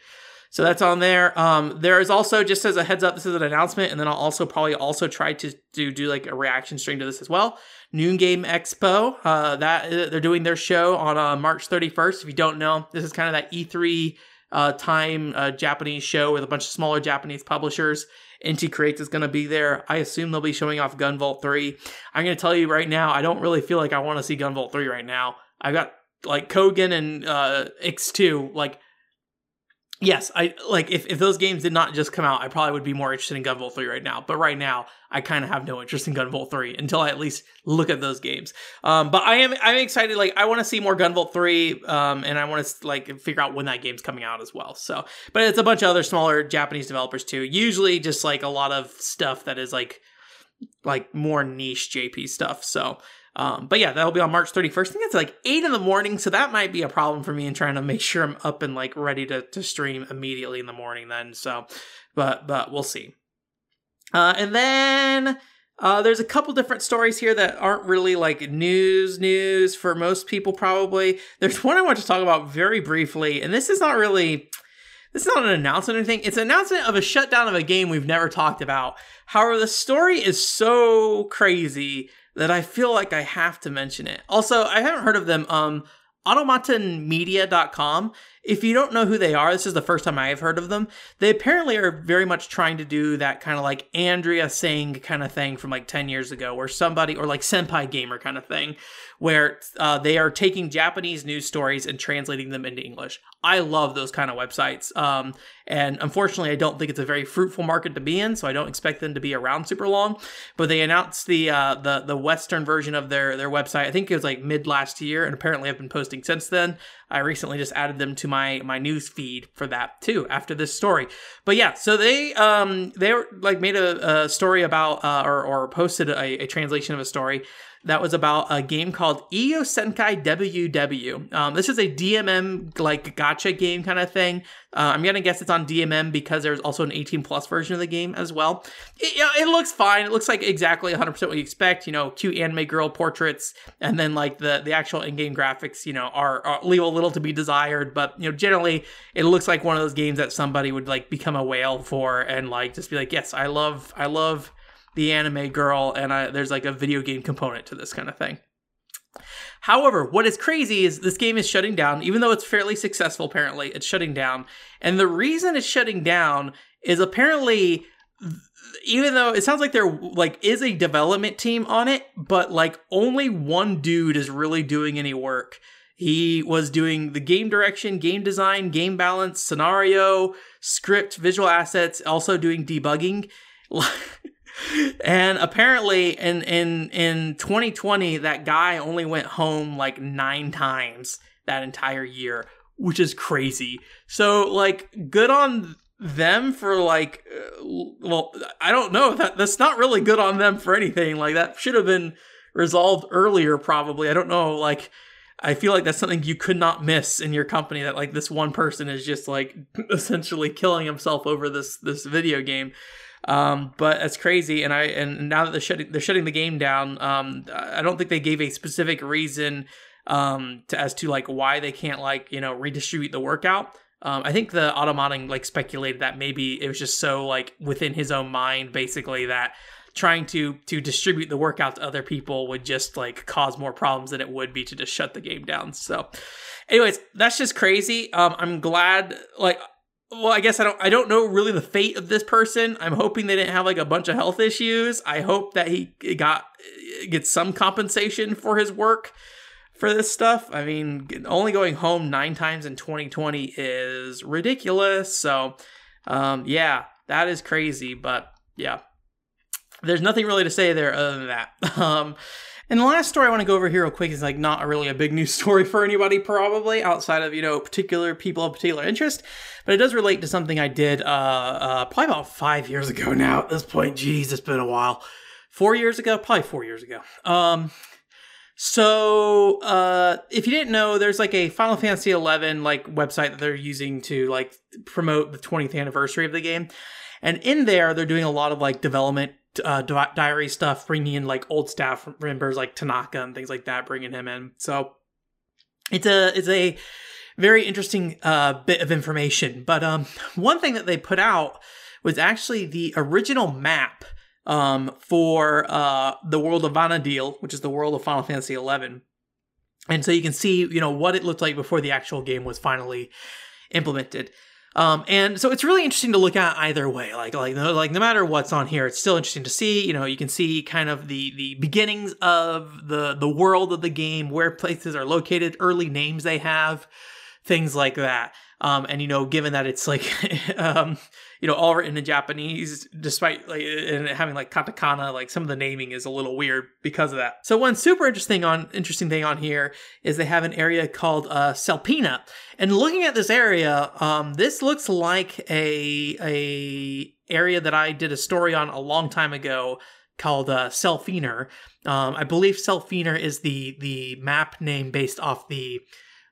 so that's on there. Um, there is also just as a heads up, this is an announcement, and then I'll also probably also try to do do like a reaction stream to this as well. Noon Game Expo, uh, that uh, they're doing their show on uh, March 31st. If you don't know, this is kind of that E3 uh, time uh, Japanese show with a bunch of smaller Japanese publishers. Inti Creates is going to be there. I assume they'll be showing off Gunvolt 3. I'm going to tell you right now, I don't really feel like I want to see Gunvolt 3 right now. I've got like Kogan and uh, X2, like yes, I like if, if those games did not just come out, I probably would be more interested in Gunvolt 3 right now. But right now, I kind of have no interest in Gunvolt 3 until I at least look at those games. Um, but I am I'm excited. Like I want to see more Gunvolt 3, um, and I want to like figure out when that game's coming out as well. So, but it's a bunch of other smaller Japanese developers too. Usually, just like a lot of stuff that is like like more niche JP stuff. So um, but yeah, that'll be on March 31st. I think it's like 8 in the morning, so that might be a problem for me in trying to make sure I'm up and like ready to, to stream immediately in the morning then. So, but, but we'll see. Uh, and then uh, there's a couple different stories here that aren't really like news news for most people probably. There's one I want to talk about very briefly, and this is not really this is not an announcement or anything. It's an announcement of a shutdown of a game we've never talked about. However, the story is so crazy that I feel like I have to mention it. Also, I haven't heard of them. Um, automatonmedia.com. If you don't know who they are, this is the first time I have heard of them. They apparently are very much trying to do that kind of like Andriasang kind of thing from like 10 years ago, where somebody, or like Senpai Gamer kind of thing, where uh, they are taking Japanese news stories and translating them into English. I love those kind of websites. Um, and unfortunately, I don't think it's a very fruitful market to be in, so I don't expect them to be around super long. But they announced the uh, the the Western version of their their website. I think it was like mid last year, and apparently I've been posting since then. I recently just added them to my my news feed for that too after this story. But yeah, so they um they like made a, a story about uh, or or posted a, a translation of a story that was about a game called Iyo Senkai WW. Um, this is a DMM like gacha game kind of thing. Uh, I'm gonna guess it's on DMM because there's also an 18 plus version of the game as well. It, it looks fine. It looks like exactly 100% what you expect. You know, cute anime girl portraits, and then like the the actual in-game graphics, you know, are, are leave a little to be desired. But you know, generally, it looks like one of those games that somebody would like become a whale for and like just be like, yes, I love, I love the anime girl, and I, there's like a video game component to this kind of thing. However, what is crazy is this game is shutting down, even though it's fairly successful, apparently, it's shutting down. And the reason it's shutting down is apparently even though it sounds like there like is a development team on it, but like only one dude is really doing any work. He was doing the game direction, game design, game balance, scenario, script, visual assets, also doing debugging. (laughs) and apparently in in in 2020 that guy only went home like 9 times that entire year which is crazy. So like good on them for like uh, well I don't know that that's not really good on them for anything. Like that should have been resolved earlier probably. I don't know like I feel like that's something you could not miss in your company that like this one person is just like (laughs) essentially killing himself over this this video game. Um, but it's crazy, and I and now that they're shutting they're shutting the game down, um, I don't think they gave a specific reason um to as to like why they can't like you know redistribute the workout. Um, I think the Automaton like speculated that maybe it was just so like within his own mind, basically that trying to to distribute the workout to other people would just like cause more problems than it would be to just shut the game down. So, anyways, that's just crazy. Um, I'm glad like well i guess i don't i don't know really the fate of this person. I'm hoping they didn't have like a bunch of health issues. I hope that he got gets some compensation for his work for this stuff. I mean only going home nine times in 2020 is ridiculous. So um yeah that is crazy but yeah. There's nothing really to say there other than that. (laughs) Um and the last story I want to go over here real quick is like not really a big news (laughs) story for anybody, probably outside of you know particular people of particular interest, but it does relate to something I did uh, uh probably about five years ago now. At this point, geez, it's been a while. Four years ago, probably four years ago. Um, so uh, if you didn't know, there's like a Final Fantasy XI like website that they're using to like promote the 20th anniversary of the game, and in there they're doing a lot of like development uh, diary stuff, bringing in like old staff members like Tanaka and things like that, bringing him in. So it's a it's a very interesting uh, bit of information. But um, one thing that they put out was actually the original map um, for uh, the world of Vana'diel, which is the world of Final Fantasy XI. And so you can see, you know, what it looked like before the actual game was finally implemented. Um, and so it's really interesting to look at either way. Like like no, like no matter what's on here, it's still interesting to see. You know, you can see kind of the the beginnings of the the world of the game, where places are located, early names they have, things like that. Um, and you know, given that it's like (laughs) um, you know, all written in Japanese, despite like and having like katakana, like some of the naming is a little weird because of that. So one super interesting on interesting thing on here is they have an area called uh, Selpina, and looking at this area, um, this looks like a a area that I did a story on a long time ago called uh, Selfiner. Um, I believe Selfiner is the the map name based off the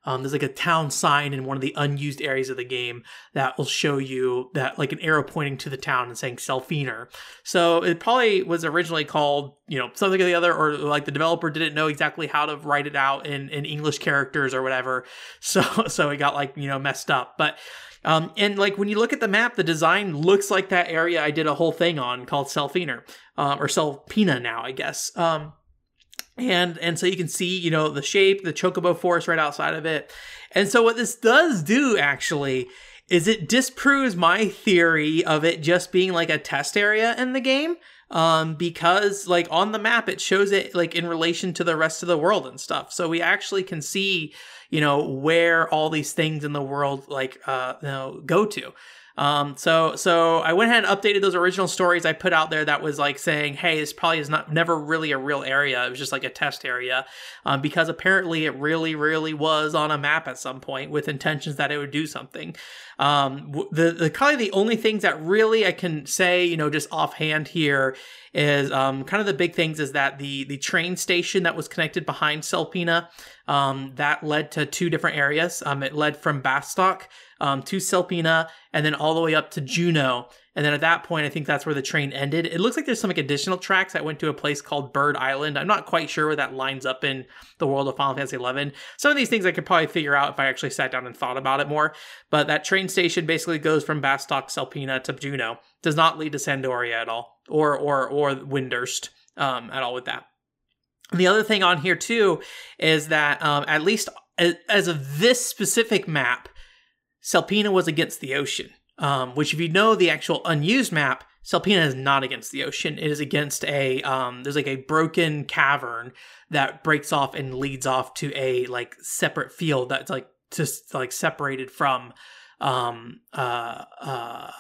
um, there's like a town sign in one of the unused areas of the game that will show you that like an arrow pointing to the town and saying Selfiner. So it probably was originally called, you know, something or the other, or like the developer didn't know exactly how to write it out in, in English characters or whatever. (laughs) So so it got like, you know, messed up. But um, and like when you look at the map, the design looks like that area I did a whole thing on called Selfiner, um, or Selpina now, I guess. Um, and and so you can see you know the shape the chocobo forest right outside of it. And so what this does do actually is it disproves my theory of it just being like a test area in the game um because like on the map it shows it like in relation to the rest of the world and stuff. So we actually can see you know where all these things in the world like uh you know go to um, so so I went ahead and updated those original stories I put out there that was like saying, hey, this probably is not never really a real area. It was just like a test area, um, because apparently it really really was on a map at some point with intentions that it would do something. Um, the the kind of the only things that really I can say, you know, just offhand here is um, kind of the big things is that the the train station that was connected behind Selpina um, that led to two different areas. Um, it led from Bastok um, to Selpina and then all the way up to Jeuno. And then at that point, I think that's where the train ended. It looks like there's some like additional tracks that went to a place called Bird Island. I'm not quite sure where that lines up in the world of Final Fantasy XI. Some of these things I could probably figure out if I actually sat down and thought about it more. But that train station basically goes from Bastok, Selpina to Jeuno. Does not lead to San d'Oria at all, or or or Windurst um, at all with that. And the other thing on here too is that um, at least as, as of this specific map, Selpina was against the ocean, um, which if you know the actual unused map, Selpina is not against the ocean. It is against a um, there's like a broken cavern that breaks off and leads off to a like separate field that's like just like separated from um uh uh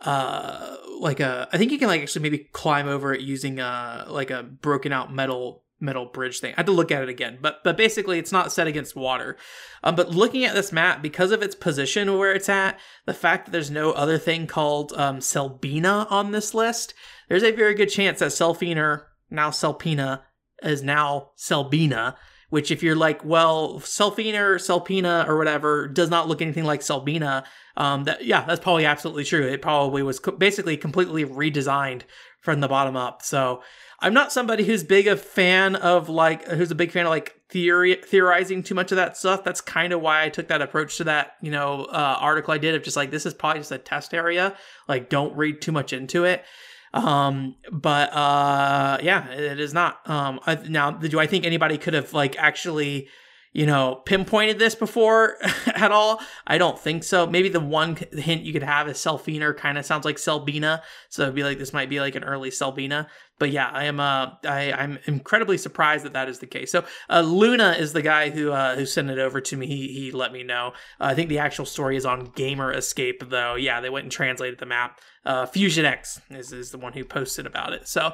uh like a I think you can like actually maybe climb over it using a like a broken out metal metal bridge thing. I had to look at it again, but but basically it's not set against water. Um, but looking at this map, because of its position where it's at, the fact that there's no other thing called um, Selbina on this list, there's a very good chance that Selfiner, now Selpina, is now Selbina. Which, if you're like, well, Selfiner, Selpina, or whatever, does not look anything like Selbina, um, that yeah, that's probably absolutely true. It probably was co- basically completely redesigned from the bottom up. So I'm not somebody who's big a fan of like who's a big fan of like theory theorizing too much of that stuff. That's kind of why I took that approach to that you know uh, article I did of just like this is probably just a test area. Like don't read too much into it. Um, but uh, yeah, it is not. Um, I, now do I think anybody could have like actually you know, pinpointed this before (laughs) at all? I don't think so. Maybe the one hint you could have is Selfiner kind of sounds like Selbina. So it'd be like this might be like an early Selbina. But yeah, I am uh I, I'm incredibly surprised that that is the case. So uh, Luna is the guy who uh, who sent it over to me. He, he let me know. Uh, I think the actual story is on Gamer Escape though. Yeah, they went and translated the map. Uh, Fusion X is, is the one who posted about it. So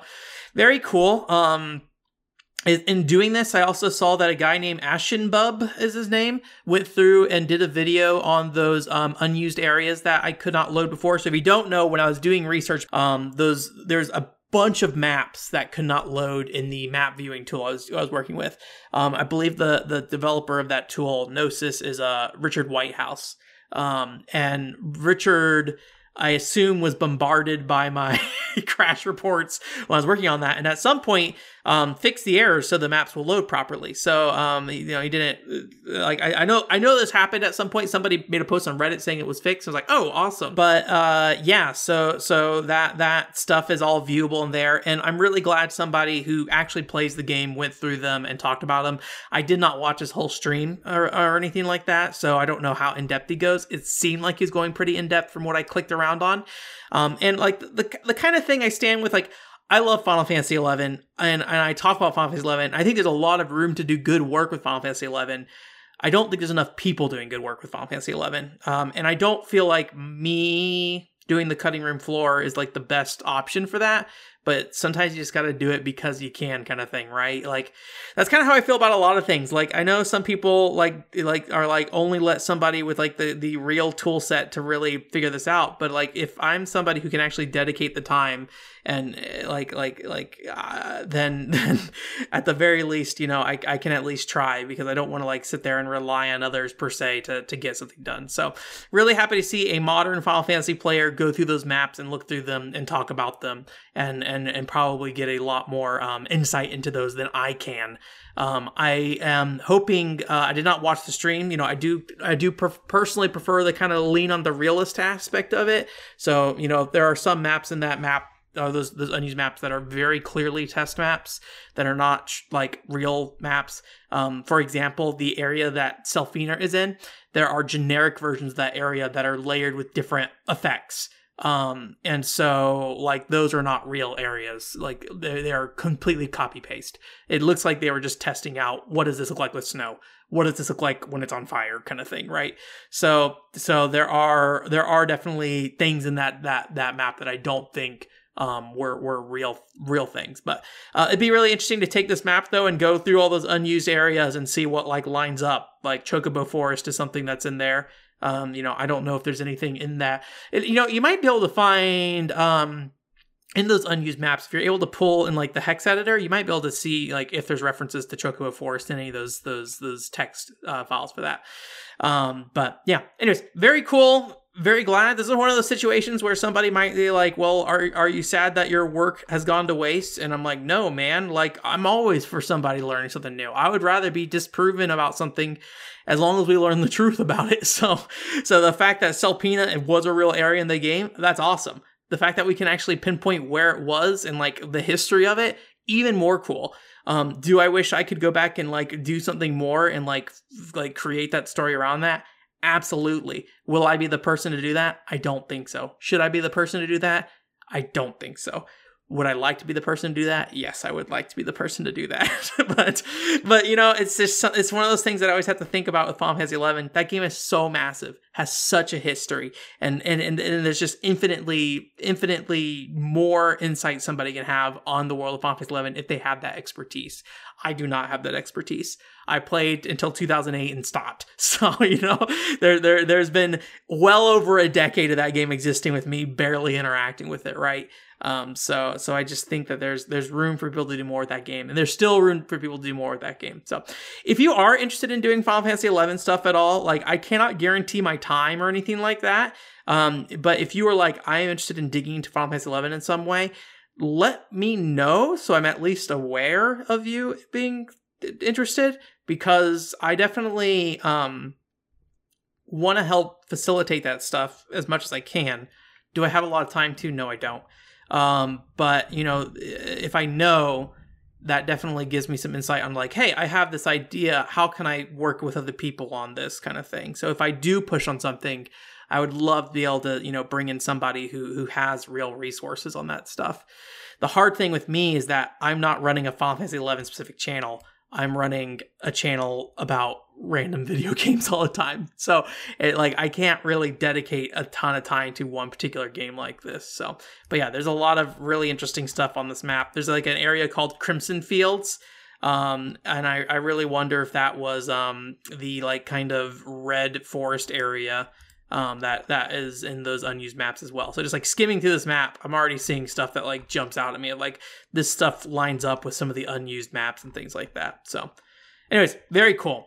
very cool. Um in doing this, I also saw that a guy named Ashenbub is his name went through and did a video on those um, unused areas that I could not load before. So if you don't know, when I was doing research, um, those there's a bunch of maps that could not load in the map viewing tool I was, I was working with. Um, I believe the the developer of that tool, Noesis, is uh, Richard Whitehouse. Um, and Richard I assume was bombarded by my (laughs) crash reports when I was working on that. And at some point, um, fix the errors so the maps will load properly. So, um, you know, he didn't like, I, I, know, I know this happened at some point. Somebody made a post on Reddit saying it was fixed. I was like, oh, awesome. But, uh, yeah, so, so that, that stuff is all viewable in there. And I'm really glad somebody who actually plays the game went through them and talked about them. I did not watch his whole stream or, or anything like that. So I don't know how in depth he goes. It seemed like he's going pretty in depth from what I clicked around on. Um, and like the, the kind of thing I stand with, like, I love Final Fantasy XI, and, and I talk about Final Fantasy XI. I think there's a lot of room to do good work with Final Fantasy XI. I don't think there's enough people doing good work with Final Fantasy XI, um, and I don't feel like me doing the cutting room floor is like the best option for that but sometimes you just got to do it because you can kind of thing right? Like that's kind of how i feel about a lot of things. Like i know some people like like are like only let somebody with like the the real tool set to really figure this out but like if i'm somebody who can actually dedicate the time and eh, like like like uh, then (laughs) then at the very least you know I, I can at least try because i don't want to like sit there and rely on others per se to to get something done. So really happy to see a modern final fantasy player go through those maps and look through them and talk about them and and and probably get a lot more um, insight into those than i can um, I am hoping. Uh, I did not watch the stream. You know, I do. I do per- personally prefer the kind of lean on the realist aspect of it. So, you know, there are some maps in that map uh, those those unused maps that are very clearly test maps that are not like real maps. Um, for example, the area that Selfiner is in, there are generic versions of that area that are layered with different effects. Um, and so like those are not real areas. Like they, they are completely copy paste. It looks like they were just testing out what does this look like with snow? What does this look like when it's on fire kind of thing, right? So so there are there are definitely things in that that that map that I don't think um, were were real real things. But uh, it'd be really interesting to take this map though and go through all those unused areas and see what like lines up. Like Chocobo Forest is something that's in there. Um, you know, I don't know if there's anything in that. It, you know, you might be able to find um, in those unused maps if you're able to pull in like the hex editor you might be able to see like if there's references to chocobo forest in any of those those those text uh, files for that. Um but yeah. Anyways very cool very glad. This is one of those situations where somebody might be like, "Well, are are you sad that your work has gone to waste?" And I'm like, "No, man. Like I'm always for somebody learning something new. I would rather be disproven about something as long as we learn the (laughs) truth about it." So, so the fact that Selpina was a real area in the game, that's awesome. The fact that we can actually pinpoint where it was and like the history of it, even more cool. Um, do I wish I could go back and like do something more and like like create that story around that? Absolutely. Will I be the person to do that? I don't think so. Should I be the person to do that? I don't think so. Would I like to be the person to do that? Yes, I would like to be the person to do that. (laughs) but, but you know, it's just it's one of those things that I always have to think about with Final Fantasy Eleven. That game is so massive, has such a history and, and and and there's just infinitely infinitely more insight somebody can have on the world of Final Fantasy 11 if they have that expertise. I do not have that expertise. I played until 2008 and stopped. (laughs) So, you know, there there there's been well over a decade of that game existing with me barely interacting with it, right? Um, so so I just think that there's there's room for people to do more with that game, and there's still room for people to do more with that game. So if you are interested in doing Final Fantasy 11 stuff at all, like I cannot guarantee my time or anything like that. Um, but if you are like I am interested in digging into Final Fantasy 11 in some way, let me know so I'm at least aware of you being interested because I definitely um want to help facilitate that stuff as much as I can. Do I have a lot of time to? No, I don't. Um, but you know, if I know, that definitely gives me some insight on like, hey, I have this idea. How can I work with other people on this kind of thing? So if I do push on something, I would love to be able to, you know, bring in somebody who who has real resources on that stuff. The hard thing with me is that I'm not running a Final Fantasy 11 specific channel. I'm running a channel about random video (laughs) games all the time. So it like I can't really dedicate a ton of time to one particular game like this. So but yeah, there's a lot of really interesting stuff on this map. There's like an area called Crimson Fields. Um, and I, I really wonder if that was um the like kind of red forest area um, that that is in those unused maps as well. So just like skimming through this map, I'm already seeing stuff that like jumps out at me. Like this stuff lines up with some of the unused maps and things like that. So, anyways, very cool.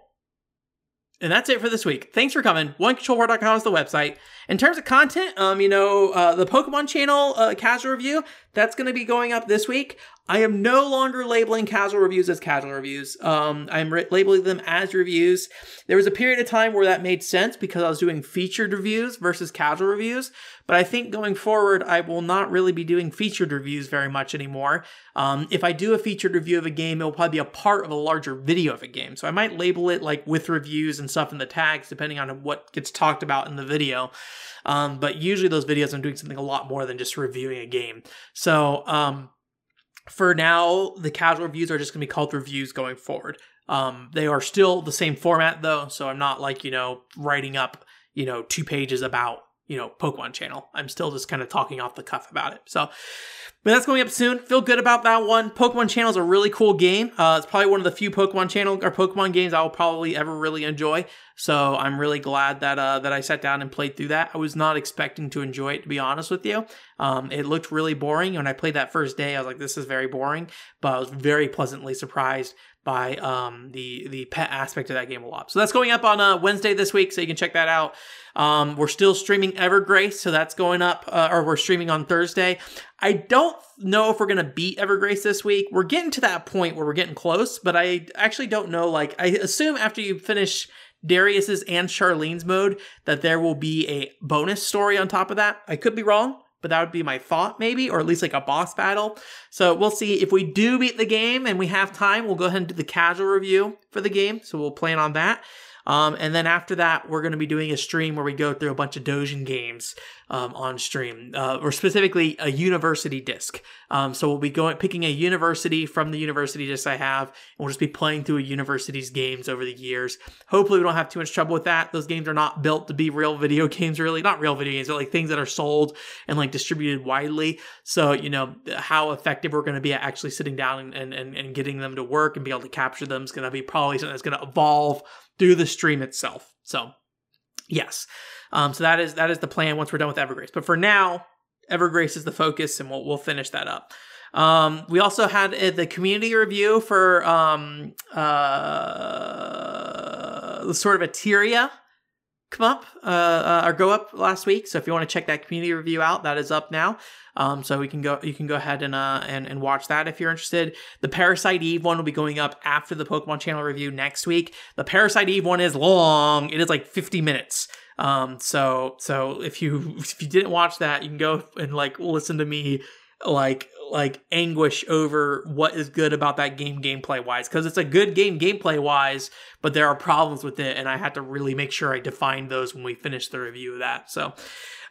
And that's it for this week. Thanks for coming. OneControlPort.com is the website. In terms of content, um, you know, uh, the Pokemon channel uh, casual review that's going to be going up this week. I am no longer labeling casual reviews as casual reviews. Um, I'm re- labeling them as reviews. There was a period of time where that made sense because I was doing featured reviews versus casual reviews. But I think going forward, I will not really be doing featured reviews very much anymore. Um, if I do a featured review of a game, it'll probably be a part of a larger video of a game. So I might label it like with reviews and stuff in the tags, depending on what gets talked about in the video. Um, but usually those videos, I'm doing something a lot more than just reviewing a game. So, um, for now, the casual reviews are just going to be called reviews going forward. Um, they are still the same format though, so I'm not like you know writing up you know two pages about you know Pokemon channel. I'm still just kind of talking off the cuff about it. So, but that's going up soon. Feel good about that one. Pokemon channel is a really cool game. Uh, it's probably one of the few Pokemon channel or Pokemon games I will probably ever really enjoy. So I'm really glad that uh, that I sat down and played through that. I was not expecting to enjoy it, to be honest with you. Um, it looked really boring when I played that first day. I was like, this is very boring, but I was very pleasantly surprised by um, the the pet aspect of that game a lot. So that's going up on uh, Wednesday this week, so you can check that out. Um, we're still streaming Evergrace, so that's going up, uh, or we're streaming on Thursday. I don't know if we're gonna beat Evergrace this week. We're getting to that point where we're getting close, but I actually don't know. Like, I assume after you finish Darius's and Sharline's mode that there will be a bonus story on top of that. I could be wrong but that would be my thought maybe or at least like a boss battle. So we'll see. If we do beat the game and we have time we'll go ahead and do the casual review for the game. So we'll plan on that um, and then after that, we're going to be doing a stream where we go through a bunch of Dojin games um, on stream, uh, or specifically a university disc. Um, so we'll be going picking a university from the university disc I have, and we'll just be playing through a university's games over the years. Hopefully, we don't have too much trouble with that. Those games are not built to be real video (laughs) games, really. Not real video games, but like things that are sold and like distributed widely. So you know how effective we're going to be at actually sitting down and, and, and getting them to work and be able to capture them is going to be probably something that's going to evolve through the stream itself. So, yes. Um, so that is that is the plan once we're done with Evergrace. But for now, Evergrace is the focus, and we'll we'll finish that up. Um, we also had uh, the community review for um, uh, sort of a Eteria come up uh, uh, or go up last week. So if you want to check that community review out, that is up now. Um, so we can go, you can go ahead and uh and, and watch that if you're interested. The Parasite Eve one will be going up after the Pokemon Channel review next week. The Parasite Eve one is long; it is like 50 minutes. Um, so so if you (laughs) if you didn't watch that, you can go and like listen to me like like anguish over what is good about that game gameplay wise because it's a good game gameplay wise but there are problems with it and i had to really make sure i defined those when we finished the review of that so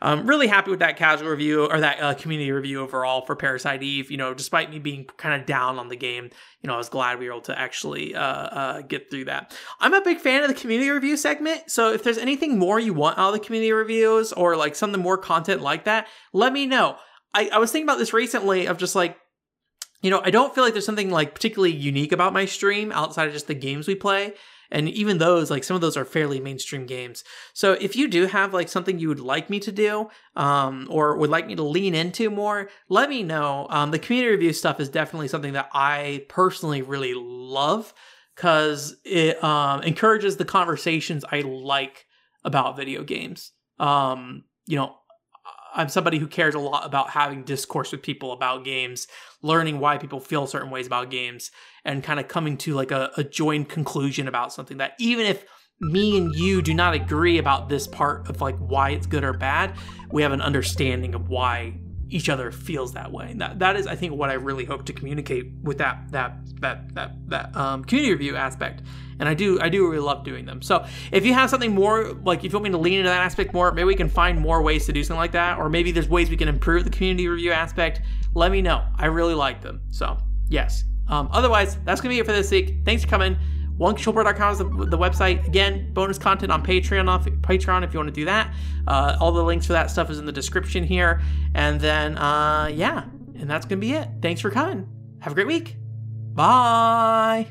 I'm really happy with that casual review or that uh, community review overall for Parasite Eve. You know, despite me being kind of down on the game, you know, I was glad we were able to actually uh, uh, get through that. I'm a big fan of the community review segment. So if there's anything more you want out of the community reviews or like something more content like that, let me know. I, I was thinking about this recently of just like, you know, I don't feel like there's something like particularly unique about my stream outside of just the games we play. And even those like some of those are fairly mainstream games. So if you do have like something you would like me to do um, or would like me to lean into more let me know. Um, the community review stuff is definitely something that i personally really love because it um, encourages the conversations i like about video games. Um, you know I'm somebody who cares a lot about having discourse with people about games, learning why people feel certain ways about games, and kind of coming to like a, a joined conclusion about something that even if me and you do not agree about this part of like why it's good or bad, we have an understanding of why each other feels that way. And that that is, I think, what I really hope to communicate with that that that that that um, community review aspect. And I do I do really love doing them. So if you have something more like if you want me to lean into that aspect more, maybe we can find more ways to do something like that, or maybe there's ways we can improve the community review aspect. Let me know. I really like them. So yes. Um, otherwise, that's gonna be it for this week. Thanks for coming. OneControlPort.com is the, the, website. Again, bonus content on Patreon. Off Patreon, if you want to do that. Uh, all the links for that stuff is in the description here. And then, uh, yeah, and that's gonna be it. Thanks for coming. Have a great week. Bye.